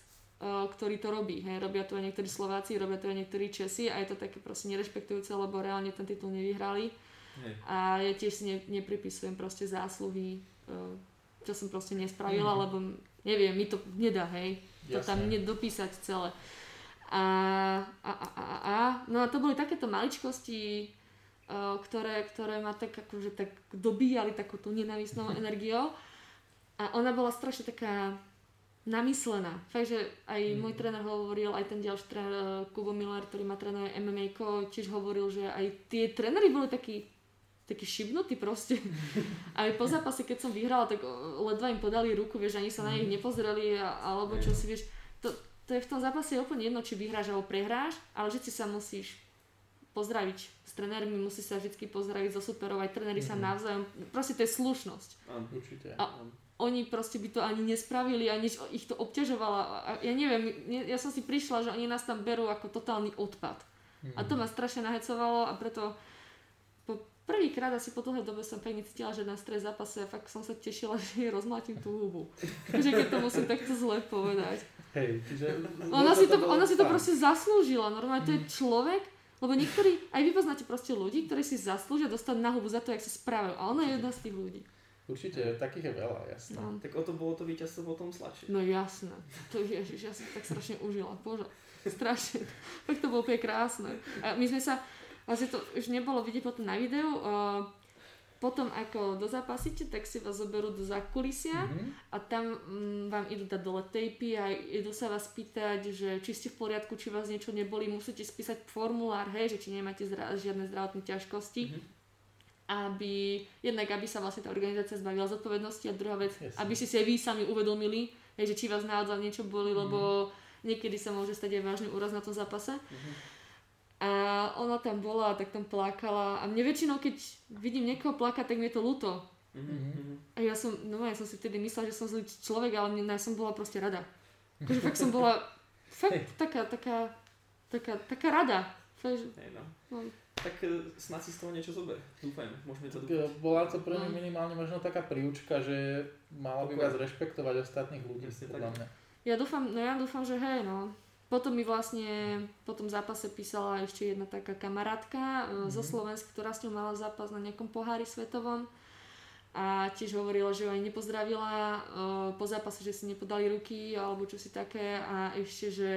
ktorý to robí. Hej. Robia to aj niektorí Slováci, robia to aj niektorí Česi a je to také proste nerešpektujúce, lebo reálne ten titul nevyhrali. Hej. A ja tiež si ne, nepripisujem proste zásluhy, e, čo som proste nespravila, mm. lebo neviem, mi to nedá, hej. Jasne. To tam nedopísať celé. A, a, a, a, a, no a to boli takéto maličkosti, uh, ktoré, ktoré ma tak akože tak dobíjali takú tú nenávisnou energiou. A ona bola strašne taká namyslená. Fakt, že aj mm. môj tréner hovoril, aj ten ďalší tréner Kubo Miller, ktorý ma trénuje MMA, tiež hovoril, že aj tie tréneri boli takí taký šibnutý proste. Aj po zápase, keď som vyhrala, tak ledva im podali ruku, vieš, ani sa na nich mhm. nepozreli, alebo čo si vieš. To, to je v tom zápase úplne jedno, či vyhráš alebo prehráš, ale vždy sa musíš pozdraviť s trenérmi, musí sa vždy pozdraviť, zosuperovať, tréneri mm-hmm. sa mhm. navzájom, proste to je slušnosť. Áno, určite. A oni proste by to ani nespravili, ani ich to obťažovalo. A ja neviem, ja som si prišla, že oni nás tam berú ako totálny odpad. Mm-hmm. A to mhm. ma strašne nahecovalo a preto Prvýkrát asi po dlhej dobe som pekne cítila, že na stres zápase a fakt som sa tešila, že jej rozmlátim tú hubu. Takže keď to musím takto zle povedať. Hej, čiže... Ona si to, ona si to proste zaslúžila. Normálne to je človek, lebo niektorí, aj vy poznáte proste ľudí, ktorí si zaslúžia dostať na hubu za to, jak sa správajú. A ona je jedna z tých ľudí. Určite, takých je veľa, jasné. No. Tak o to bolo to víťazstvo potom sladšie. No jasné. To ježiš, ja som tak strašne užila. Bože, strašne. Tak to bolo úplne krásne. A my sme sa, Vlastne to už nebolo vidieť potom na videu. Uh, potom ako dozapasíte, tak si vás zoberú do zákulisia mm-hmm. a tam mm, vám idú dať dole tejpy a idú sa vás pýtať, že či ste v poriadku, či vás niečo neboli, musíte spísať formulár, hej, že či nemáte zdra- žiadne zdravotné ťažkosti. Mm-hmm aby, jednak aby sa vlastne tá organizácia zbavila zodpovednosti a druhá vec, Jasne. aby si si aj vy sami uvedomili, hej, že či vás naozaj niečo boli, mm-hmm. lebo niekedy sa môže stať aj vážny úraz na tom zápase. Mm-hmm. A ona tam bola, tak tam plakala. A mne väčšinou, keď vidím niekoho plakať, tak mi je to ľúto. Mm-hmm. A ja som, no ja som si vtedy myslela, že som zlý človek, ale mne, ja som bola proste rada. Takže fakt som bola, fakt taká, taká, taká, taká rada. Fakt, hey, no. no. Tak e, snad si z toho niečo zober. Dúfam, môžeme to dúfať. E, bola to pre mňa no. minimálne možno taká príučka, že mala by vás rešpektovať ostatných ľudí, podľa mňa. Ja dúfam, no ja dúfam, že hej, no. Potom mi vlastne po tom zápase písala ešte jedna taká kamarátka mm-hmm. zo Slovenska, ktorá s ňou mala zápas na nejakom pohári svetovom a tiež hovorila, že ju aj nepozdravila uh, po zápase, že si nepodali ruky alebo čo si také a ešte, že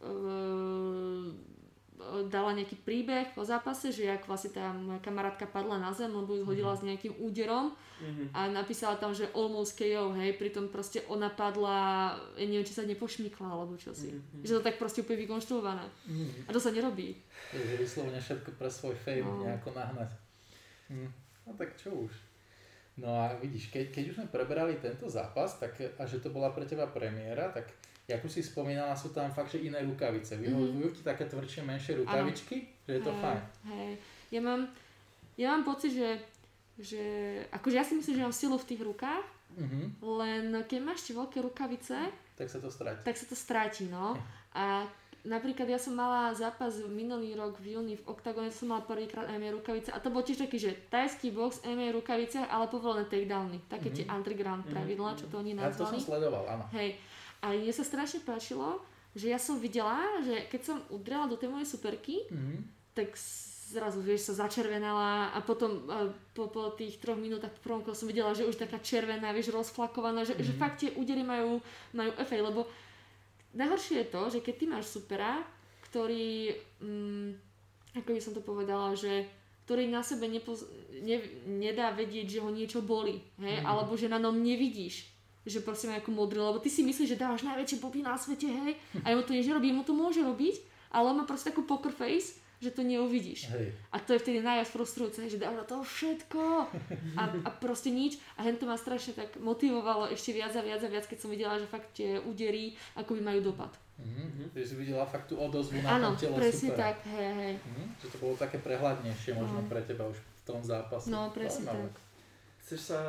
uh, dala nejaký príbeh po zápase, že jak vlastne tá moja kamarátka padla na zem, lebo ju zhodila mm-hmm. s nejakým úderom mm-hmm. a napísala tam, že almost KO, hej, pritom proste ona padla, ja neviem, či sa nepošmykla alebo čo si. Mm-hmm. Že to tak proste úplne vykonštruované. Mm-hmm. A to sa nerobí. Je vyslovene všetko pre svoj fame no. nejako nahnať. Mm. No tak čo už. No a vidíš, keď, keď už sme preberali tento zápas, tak a že to bola pre teba premiéra, tak ako si spomínala, sú tam fakt, že iné rukavice. Vyhovujú ti také tvrdšie, menšie rukavičky, ano. že je to hej, fajn. Hej. Ja mám, ja mám pocit, že, že akože ja si myslím, že mám silu v tých rukách, mm-hmm. len keď máš tie veľké rukavice, tak sa to stráti. Tak sa to stráti, no. A napríklad ja som mala zápas minulý rok v júni v Octagone, som mala prvýkrát MMA rukavice a to bol tiež taký, že tajský box, MMA rukavice, ale povolené takedowny, také mm-hmm. tie underground mhm. pravidla, čo to oni nazvali. Ja to som sledoval, áno. Hej, a mne sa strašne páčilo, že ja som videla, že keď som udrela do tej mojej superky, mm-hmm. tak zrazu, vieš, sa začervenala a potom po, po tých troch minútach v prvom som videla, že už taká červená, vieš, rozflakovaná, že, mm-hmm. že fakt tie údery majú, majú efekt, lebo najhoršie je to, že keď ty máš supera, ktorý, mm, ako by som to povedala, že ktorý na sebe nepoz, ne, nedá vedieť, že ho niečo boli, hej? Mm. alebo že na ňom nevidíš, že proste ako modrý, lebo ty si myslíš, že dávaš najväčšie popy na svete, hej, a jemu to niečo robí, mu to môže robiť, ale on má proste takú poker face, že to neuvidíš. Hej. A to je vtedy najviac frustrujúce, že dáš na to všetko a, a proste nič. A hen to ma strašne tak motivovalo ešte viac a viac a viac, keď som videla, že fakt tie údery by majú dopad. Mm-hmm. Takže si videla fakt tú odozvu na Áno, tom tele presne super. tak, hej, hej. Mm-hmm. Že to bolo také prehľadnejšie možno no. pre teba už v tom zápase. No, presne tak. Chceš sa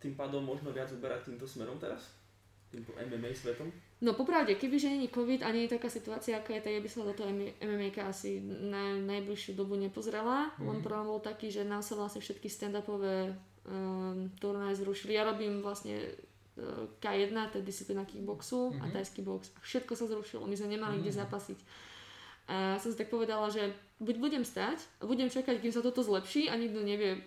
tým pádom možno viac uberať týmto smerom teraz? Týmto MMA svetom? No popravde, kebyže není COVID a nie je taká situácia, aká je, tak ja by som do toho MMA asi na najbližšiu dobu nepozrela. Mm-hmm. Len problém bol taký, že nám sa vlastne všetky stand-upové um, turnaje zrušili. Ja robím vlastne uh, K1, to je disciplína kickboxu mm-hmm. a mhm. tajský box. A všetko sa zrušilo, my sme nemali mm-hmm. kde zapasiť. A som si tak povedala, že buď budem stať budem čakať, kým sa toto zlepší a nikto nevie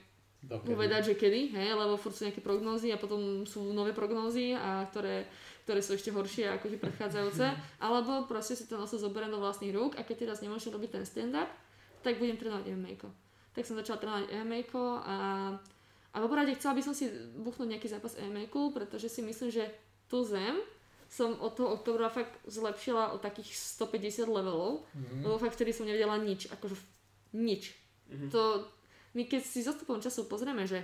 Dokedy. povedať, že kedy, hej, lebo furt sú nejaké prognózy a potom sú nové prognózy, a ktoré, ktoré sú ešte horšie ako tie predchádzajúce, alebo proste si to nosil zoberiem do vlastných rúk a keď teraz nemôžem robiť ten stand-up, tak budem trénovať MMA. Tak som začala trénovať MMA a, a v poprade chcela by som si buchnúť nejaký zápas MMA, pretože si myslím, že tú zem som od toho oktobra fakt zlepšila o takých 150 levelov, mm-hmm. lebo fakt vtedy som nevedela nič, akože nič. Mm-hmm. To, my keď si zastupom času pozrieme, že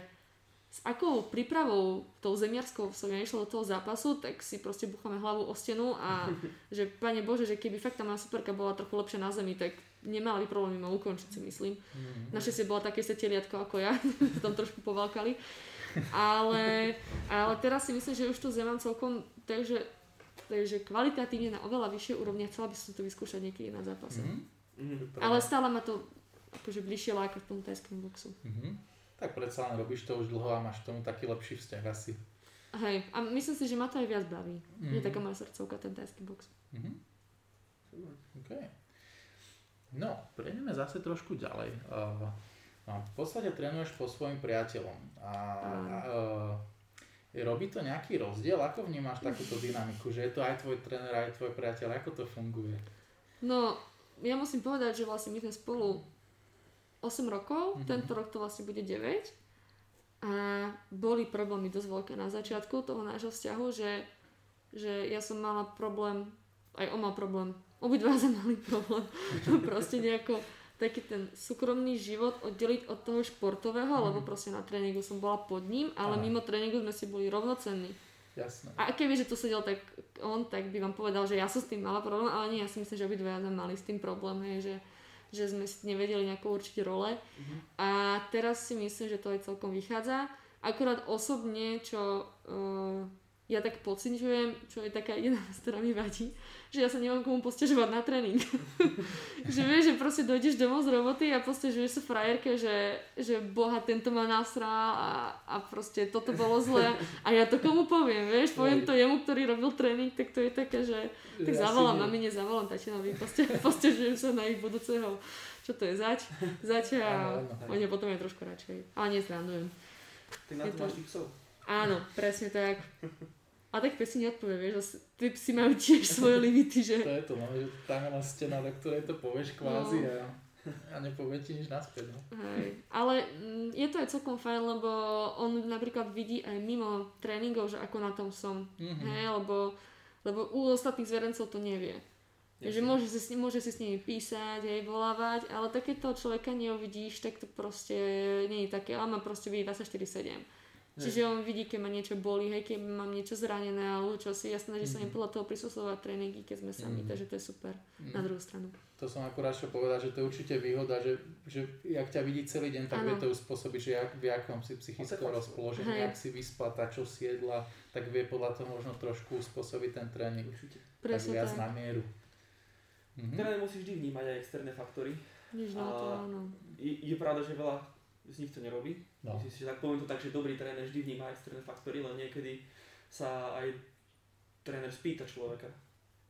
s akou prípravou tou zemiarskou som ja išla do toho zápasu, tak si proste bucháme hlavu o stenu a že pane Bože, že keby fakt tá moja superka bola trochu lepšia na zemi, tak nemala by problémy ma ukončiť si myslím. Mm-hmm. Našťastie bola také seteliatko ako ja, tam trošku povalkali. Ale, ale teraz si myslím, že už tu zem mám celkom, takže, takže kvalitatívne na oveľa vyššej úrovni a chcela by som to vyskúšať niekedy na zápase. Mm-hmm. Ale stále ma to akože bližšie láka v tom tajskom boxu. Mm-hmm. Tak predsa len robíš to už dlho a máš tomu taký lepší vzťah asi. Hej, a myslím si, že ma to aj viac baví. Mm-hmm. Je taká moja srdcovka, ten tajský box. Mm-hmm. Okay. No, prejdeme zase trošku ďalej. Uh, no, v podstate trénuješ po svojim priateľom. A, uh, robí to nejaký rozdiel? Ako vnímaš takúto dynamiku? Že je to aj tvoj tréner, aj tvoj priateľ? Ako to funguje? No, ja musím povedať, že vlastne my sme spolu 8 rokov, mm-hmm. tento rok to vlastne bude 9. A boli problémy dosť veľké na začiatku toho nášho vzťahu, že, že ja som mala problém, aj on mal problém, obidva sme mali problém, proste nejako taký ten súkromný život oddeliť od toho športového, mm. lebo proste na tréningu som bola pod ním, ale Aha. mimo tréningu sme si boli rovnocenní. Jasné. A keby, že tu sedel tak on, tak by vám povedal, že ja som s tým mala problém, ale nie, ja si myslím, že obidva sme mali s tým problém, hej, že že sme si nevedeli nejako určiť role. Uh-huh. A teraz si myslím, že to aj celkom vychádza. Akorát osobne, čo uh, ja tak pociťujem, čo je taká jedna vec, ktorá mi vadí, že ja sa nemám komu postežovať na tréning. že vieš, že proste dojdeš domov z roboty a postežuješ sa frajerke, že, že boha, tento ma nasral a, a proste toto bolo zlé. A ja to komu poviem, vieš, poviem to jemu, ktorý robil tréning, tak to je také, že tak ja zavolám mamine, zavolám tatinovi, poste, postežujem sa na ich budúceho, čo to je, zač, zač a oni potom je trošku radšej. Ale nezrandujem. Tak na to máš tých psov. Áno, presne tak. A tak si neodpovie, vieš, tí psi majú tiež svoje limity, že... To je to, no, že je stena, do ktorej to povieš kvázi no. a, a nepovie ti nič naspäť, no. Hej, ale mm, je to aj celkom fajn, lebo on napríklad vidí aj mimo tréningov, že ako na tom som, mm-hmm. hej, lebo, lebo u ostatných zverencov to nevie. Jasne. Že môže si, môže si s nimi písať, aj volávať, ale takéto človeka neuvidíš, tak to proste nie je také, ale má proste byť 24-7. Čiže on vidí, keď ma niečo boli, hej, keď mám niečo zranené alebo čo si, ja snaží sa im Mhm. podľa toho prispôsobovať tréningy, keď sme sami, Mhm. takže to je super. Mhm. Na druhú stranu. To som akurát čo povedať, že to je určite výhoda, že, že jak ťa vidí celý deň, tak Áno. vie to uspôsobiť, že jak, v akom si psychickom rozpoložení, Hej. jak si vyspatá, čo si jedla, tak vie podľa toho možno trošku uspôsobiť ten tréning Určite. tak Presne viac tak. na mieru. Mhm. Teda musíš vždy vnímať aj externé faktory. Nič na to, A- áno. Je, je pravda, že veľa z nich to nerobí. No. Myslím si, že tak poviem to tak, že dobrý tréner vždy vníma externé faktory, len niekedy sa aj tréner spýta človeka.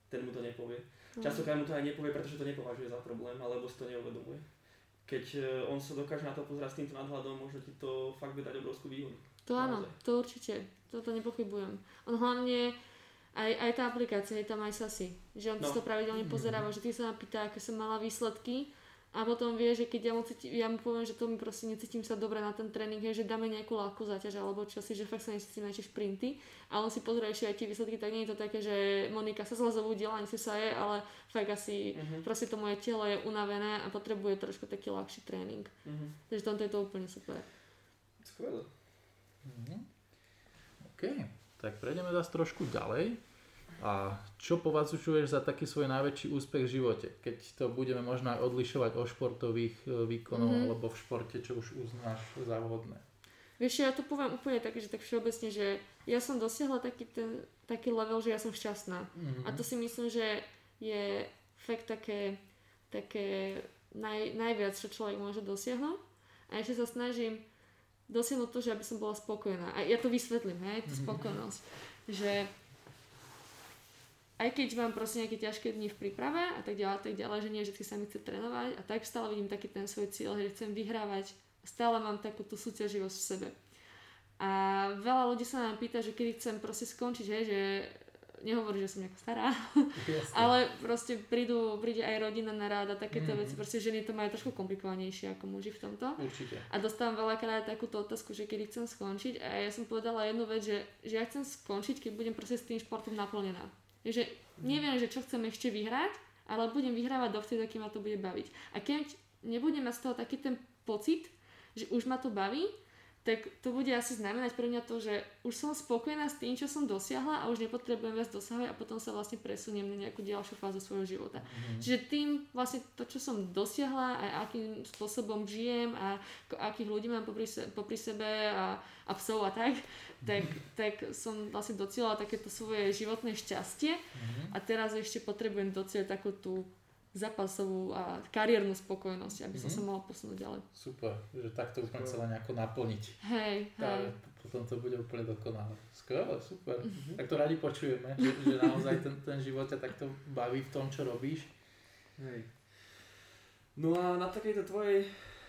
Ten mu to nepovie. No. Častokrát mu to aj nepovie, pretože to nepovažuje za problém, alebo si to neuvedomuje. Keď e, on sa dokáže na to pozerať s týmto nadhľadom, môže ti to fakt dať obrovskú výhodu. To áno, Naozaj. to určite. Toto nepochybujem. On hlavne, aj, aj tá aplikácia, je tam aj Sasi. Že on No. si to pravidelne pozeráva, že ty sa ma pýta, aké som mala výsledky a potom vie, že keď ja mu, cíti, ja mu poviem, že to mi proste necítim sa dobre na ten tréning, hej, že dáme nejakú ľahkú záťaž alebo čo si, že fakt sa necítim na tie šprinty a on si pozrie ešte aj tie výsledky, tak nie je to také, že Monika sa zle zobudila, ani si sa je, ale fakt asi Mhm. proste to moje telo je unavené a potrebuje trošku taký ľahší tréning. Mhm. Takže tomto je to úplne super. Skvelé. Mhm. OK, tak prejdeme zase trošku ďalej. A čo považuješ za taký svoj najväčší úspech v živote? Keď to budeme možno aj odlišovať od športových e, výkonov Mhm. alebo v športe, čo už uznáš za vhodné. Vieš, ja to poviem úplne tak, že tak všeobecne, že ja som dosiahla taký, ten, taký level, že ja som šťastná. Mhm. A to si myslím, že je fakt také, také naj, najviac, čo človek môže dosiahnuť. A ešte sa snažím dosiahnuť to, že aby som bola spokojná. A ja to vysvetlím, hej, tú Mhm. spokojnosť. Že aj keď mám proste nejaké ťažké dni v príprave a tak ďalej, a tak ďalej, že nie vždy sa mi chce trénovať a tak stále vidím taký ten svoj cieľ, že chcem vyhrávať. Stále mám takú tú súťaživosť v sebe. A veľa ľudí sa nám pýta, že kedy chcem proste skončiť, hej, že nehovorí, že som nejaká stará, Jasne. ale proste prídu, príde aj rodina na rád a takéto Mhm. veci, proste ženy to majú trošku komplikovanejšie ako muži v tomto. Určite. A dostávam veľakrát takúto otázku, že kedy chcem skončiť a ja som povedala jednu vec, že, že ja chcem skončiť, keď budem proste s tým športom naplnená. Že neviem, že čo chcem ešte vyhrať, ale budem vyhrávať dovtedy, aký ma to bude baviť. A keď nebudem mať z toho taký ten pocit, že už ma to baví, tak to bude asi znamenať pre mňa to, že už som spokojná s tým, čo som dosiahla a už nepotrebujem viac dosahovať a potom sa vlastne presuniem na nejakú ďalšiu fázu svojho života. Mhm. Čiže tým vlastne to, čo som dosiahla a akým spôsobom žijem a akých ľudí mám popri, se, popri sebe a, a psov a tak, tak, tak som vlastne docielala takéto svoje životné šťastie Mhm. a teraz ešte potrebujem docieľať takú tú zápasovú a kariérnu spokojnosť, aby som Mhm. sa mohla posunúť ďalej. Super, že takto úplne celé nejako naplniť. Hej, Tá, hej. potom to bude úplne dokonalé. Skvelé, super. Mhm. Tak to radi počujeme, že, že naozaj ten, ten život ťa takto baví v tom, čo robíš. Hej. No a na takejto tvojej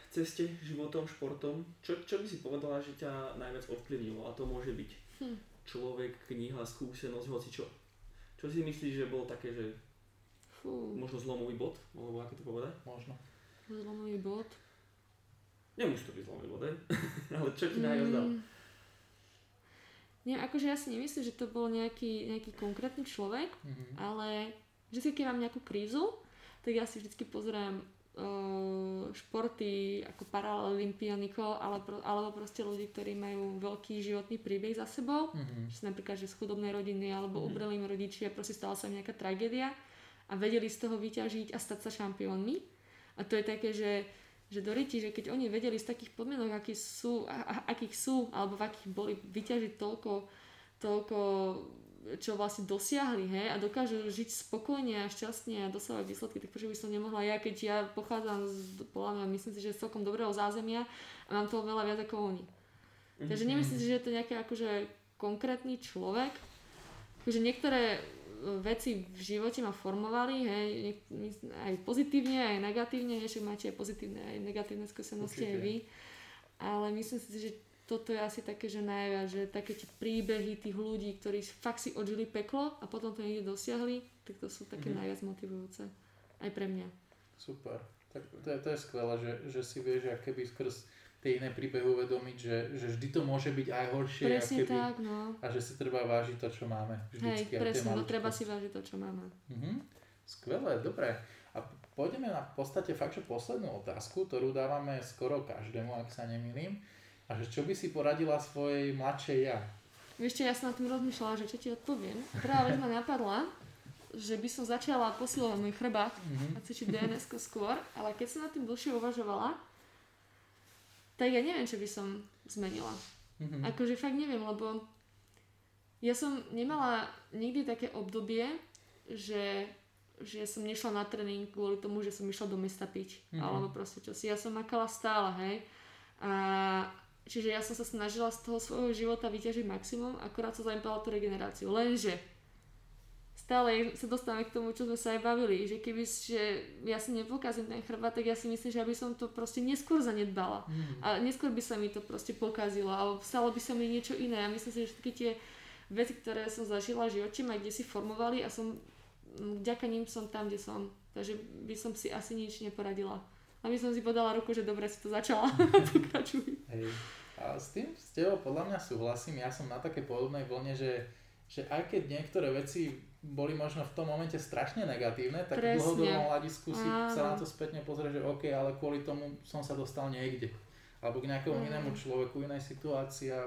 ceste životom, športom, čo, čo by si povedala, že ťa najviac ovplyvnilo? A to môže byť Hm. človek, kniha, skúsenosť, hoci čo. Čo si myslíš, že bolo také, že Fú, možno zlomový bod? Alebo ako to povedať? Možno. zlomový bod. Nemusí to byť zlomový bod? Ale čo ti najviac dal? Mm. Nie, akože ja si nemyslím, že to bol nejaký, nejaký konkrétny človek, Mhm. ale vždy, keď mám nejakú krízu, tak ja si vždy pozerám uh, športy ako paralympionikov ale pro, alebo proste ľudí, ktorí majú veľký životný príbeh za sebou. Mhm. Že sú napríklad že z chudobnej rodiny alebo Mhm. ubreli im rodičia, proste stala sa im nejaká tragédia a vedeli z toho vyťažiť a stať sa šampiónmi. A to je také, že, že do riti, že keď oni vedeli z takých podmienok, aký sú, a, a, akých sú, alebo v akých boli, vyťažiť toľko, toľko čo vlastne dosiahli, hej, a dokážu žiť spokojne a šťastne a dosávať výsledky, tak prečo by som nemohla ja, keď ja pochádzam z, podľa mňa, myslím si, že z celkom dobrého zázemia a mám toho veľa viac ako oni. Mhm. Takže nemyslím si, že je to nejaký akože konkrétny človek. Takže niektoré veci v živote ma formovali, hej, aj pozitívne, aj negatívne, však máte aj pozitívne, aj negatívne skúsenosti aj Určite. vy. Ale myslím si, že toto je asi také, že najviac, že také tie príbehy tých ľudí, ktorí fakt si odžili peklo a potom to niekde dosiahli, tak to sú také Mhm. najviac motivujúce. Aj pre mňa. Super. Tak to je, to je skvelé, že, že si vieš že keby skrz tie iné príbehy uvedomiť, že, že vždy to môže byť aj horšie Presne keby, tak, no. a že si treba vážiť to, čo máme. Hej, Vždycky tie presne, no treba si vážiť to, čo máme. Mhm. Skvelé, dobre. A pôjdeme na v podstate fakt, že poslednú otázku, ktorú dávame skoro každému, ak sa nemýlim. A že čo by si poradila svojej mladšej ja? Vieš čo, ja som na tým rozmýšľala, že čo ti odpoviem. Prvá vec ma napadla, že by som začala posilovať môj chrbát mm-hmm. a cvičiť DNS skôr, ale keď som na tým dlhšie uvažovala, tak ja neviem, čo by som zmenila. Mm-hmm. Akože fakt neviem, lebo ja som nemala nikdy také obdobie, že, že som nešla na tréning kvôli tomu, že som išla do mesta piť. Mm-hmm. Alebo proste čo si. Ja som makala stále, hej. A čiže ja som sa snažila z toho svojho života vyťažiť maximum, akorát sa zanedbala tú regeneráciu. Lenže stále sa dostávame k tomu, čo sme sa aj bavili, že keby že ja si nepokazím ten chrbát, tak ja si myslím, že aby som to proste neskôr zanedbala. Mm. A neskôr by sa mi to proste pokazilo, alebo stalo by sa mi niečo iné. A myslím si, že všetky tie veci, ktoré som zažila v živote ma kde si formovali a som vďaka ním som tam, kde som. Takže by som si asi nič neporadila. A my som si podala ruku, že dobre si to začala. Pokračuj. Hej. A s tým s tebou podľa mňa súhlasím. Ja som na také podobnej vlne, že, že aj keď niektoré veci boli možno v tom momente strašne negatívne, tak Presne. v dlhodobom hľadisku si Áno. sa na to spätne pozrie, že OK, ale kvôli tomu som sa dostal niekde. Alebo k nejakému mm. inému človeku, inej situácii a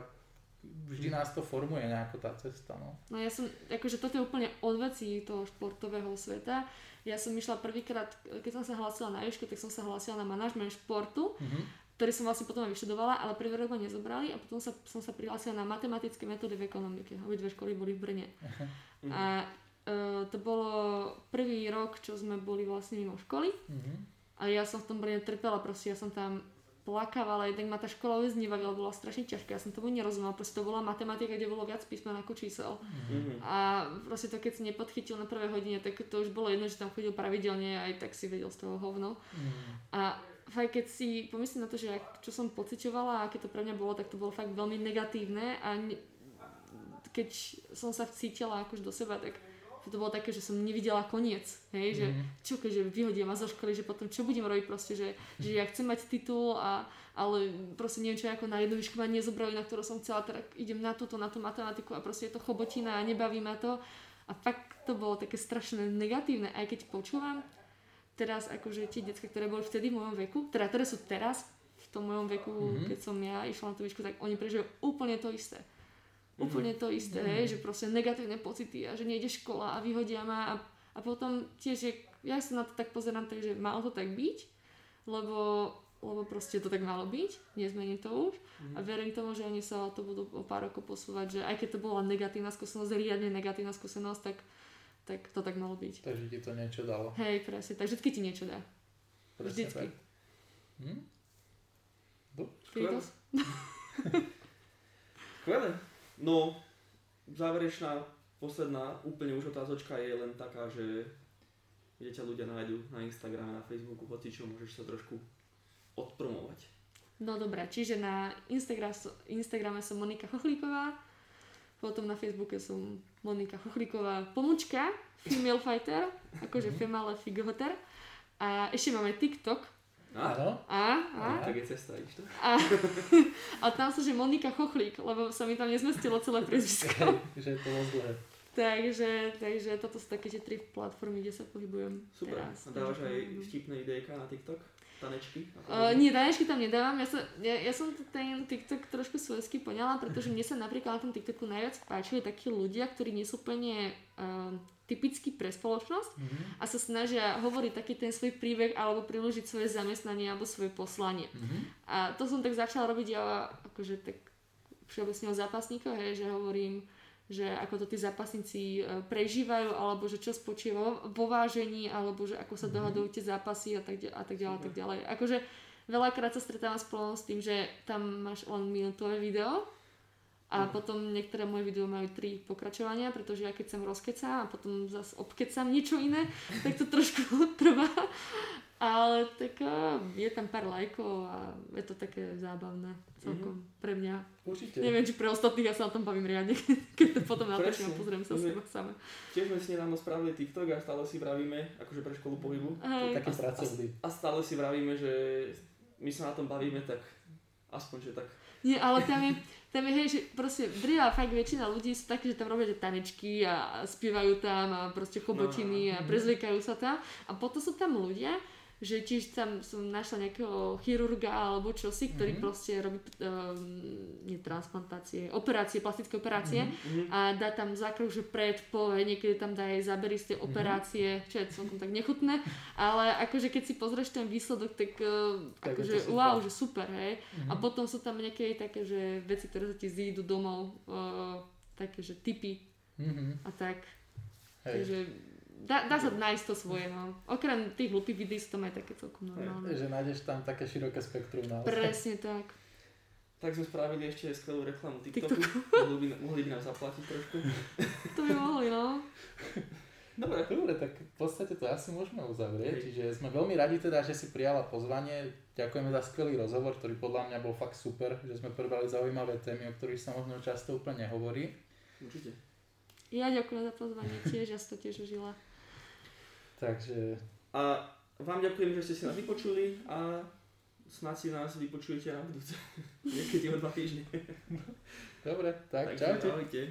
vždy nás to formuje nejako tá cesta. No, no ja som, akože toto je úplne odvecí toho športového sveta. Ja som išla prvýkrát, keď som sa hlásila na Ježku, tak som sa hlásila na manažment športu. Mm-hmm ktorý som vlastne potom aj vyštudovala, ale prvý rok ma nezobrali a potom sa, som sa prihlásila na matematické metódy v ekonomike. Obidve školy boli v Brne. Uh-huh. A Uh, to bolo prvý rok, čo sme boli vlastne mimo školy. Mm-hmm. A ja som v tom Brne trpela, proste ja som tam plakávala, jednak ma tá škola vôbec nebavila, bola strašne ťažká, ja som tomu nerozumela, proste to bola matematika, kde bolo viac písmen ako čísel. Mm-hmm. A proste to, keď si nepodchytil na prvej hodine, tak to už bolo jedno, že tam chodil pravidelne, aj tak si vedel z toho hovno. Mm-hmm. A fakt, keď si pomyslím na to, že čo som pocitovala a aké to pre mňa bolo, tak to bolo fakt veľmi negatívne a ne, keď som sa cítila akož do seba, tak to bolo také, že som nevidela koniec, hej, že mm. čo keďže vyhodia ma zo školy, že potom čo budem robiť proste, že, že ja chcem mať titul a ale proste neviem čo, ako na jednu výšku ma nezobrali, na ktorú som chcela, teda idem na túto, na tú matematiku a proste je to chobotina a nebaví ma to a fakt to bolo také strašné negatívne, aj keď počúvam teraz akože tie detská, ktoré boli vtedy v mojom veku, teda ktoré sú teraz v tom mojom veku, mm-hmm. keď som ja išla na tú výšku, tak oni prežívajú úplne to isté. Úplne to isté, mm-hmm. že proste negatívne pocity a že nejde škola a vyhodia ma a, a potom tiež, že ja sa na to tak pozerám, takže malo to tak byť, lebo, lebo proste to tak malo byť, nezmení to už mm-hmm. a verím tomu, že oni sa to budú o pár rokov posúvať, že aj keď to bola negatívna skúsenosť, riadne negatívna skúsenosť, tak, tak to tak malo byť. Takže ti to niečo dalo. Hej, presne, tak vždycky ti niečo dá. Presne vždycky. Tak. Hm? Skvelé. No, záverečná, posledná, úplne už otázočka je len taká, že kde ťa ľudia nájdu na Instagrame, na Facebooku, hoci čo môžeš sa trošku odpromovať. No dobré, čiže na Instagram, Instagrame som Monika Chochlíková, potom na Facebooke som Monika Chochlíková pomočka, female fighter, akože mhm. female fighoter. A ešte máme TikTok, Áno. A, a, tak je cesta, to? A, a tam sa, že Monika Chochlík, lebo sa mi tam nezmestilo celé priezvisko. že je to moc dlhé. Takže, takže toto sú také tie tri platformy, kde sa pohybujem Super. teraz. A dávaš aj vtipné idejka na TikTok? Tanečky? Uh, nie, tanečky tam nedávam. Ja, sa, ja, ja som ten TikTok trošku svojsky poňala, pretože mne sa napríklad na tom TikToku najviac páčili takí ľudia, ktorí nie sú úplne uh, typický pre spoločnosť mm-hmm. a sa snažia hovoriť taký ten svoj príbeh alebo priložiť svoje zamestnanie alebo svoje poslanie. Mm-hmm. A to som tak začala robiť ja akože tak všeobecne o zápasníkoch, hej, že hovorím, že ako to tí zápasníci e, prežívajú alebo že čo spočíva vo vážení alebo že ako sa mm-hmm. dohadujú tie zápasy a tak, a tak ďalej a tak ďalej. Akože veľakrát sa stretávam spolu s tým, že tam máš len minútové video a potom niektoré moje video majú tri pokračovania, pretože ja keď sem rozkecam a potom zase obkecam niečo iné, tak to trošku trvá. Ale tak je tam pár lajkov a je to také zábavné celkom mm-hmm. pre mňa. Určite. Neviem, či pre ostatných ja sa na tom bavím riadne, keď to potom natočím a pozriem sa seba sama. Tiež sme si nedávno spravili TikTok a stále si vravíme, akože pre školu pohybu. Hej. Taký a, a, a stále si vravíme, že my sa na tom bavíme, tak aspoň, že tak. Nie, ale tam je, tam je, hej, že proste drvá fakt väčšina ľudí sú také, že tam robia že tanečky a spievajú tam a proste chobotiny no, a prezliekajú sa tam. A potom sú tam ľudia, že tiež tam som našla nejakého chirurga alebo čosi, ktorý mm-hmm. proste robí um, nie transplantácie, operácie, plastické operácie mm-hmm. a dá tam zákruh, že pred, po, niekedy tam dá aj zábery z tej mm-hmm. operácie, čo je celkom tak nechutné, ale akože keď si pozrieš ten výsledok, tak, uh, tak akože wow, že super, hej. Mm-hmm. A potom sú tam nejaké také, že veci, ktoré sa ti zídu domov, uh, také, že typy mm-hmm. a tak. Hej. Takže dá, dá sa nájsť to svoje, no. Okrem tých hlupých videí sú tam aj také celkom normálne. Je, že nájdeš tam také široké spektrum naozaj. Presne tak. Tak sme spravili ešte skvelú reklamu TikToku. TikToku. mohli, by, mohli by nám zaplatiť trošku. to by mohli, no. Dobre. Dobre, tak v podstate to asi môžeme uzavrieť. Hej. Čiže sme veľmi radi teda, že si prijala pozvanie. Ďakujeme za skvelý rozhovor, ktorý podľa mňa bol fakt super, že sme prebrali zaujímavé témy, o ktorých sa možno často úplne hovorí. Určite. Ja ďakujem za pozvanie tiež, ja som to tiež užila. Takže... A vám ďakujem, že ste si nás vypočuli a snad si nás vypočujete na budúce. Niekedy o dva týždne. Dobre, tak Takže, čaute. Ahojte.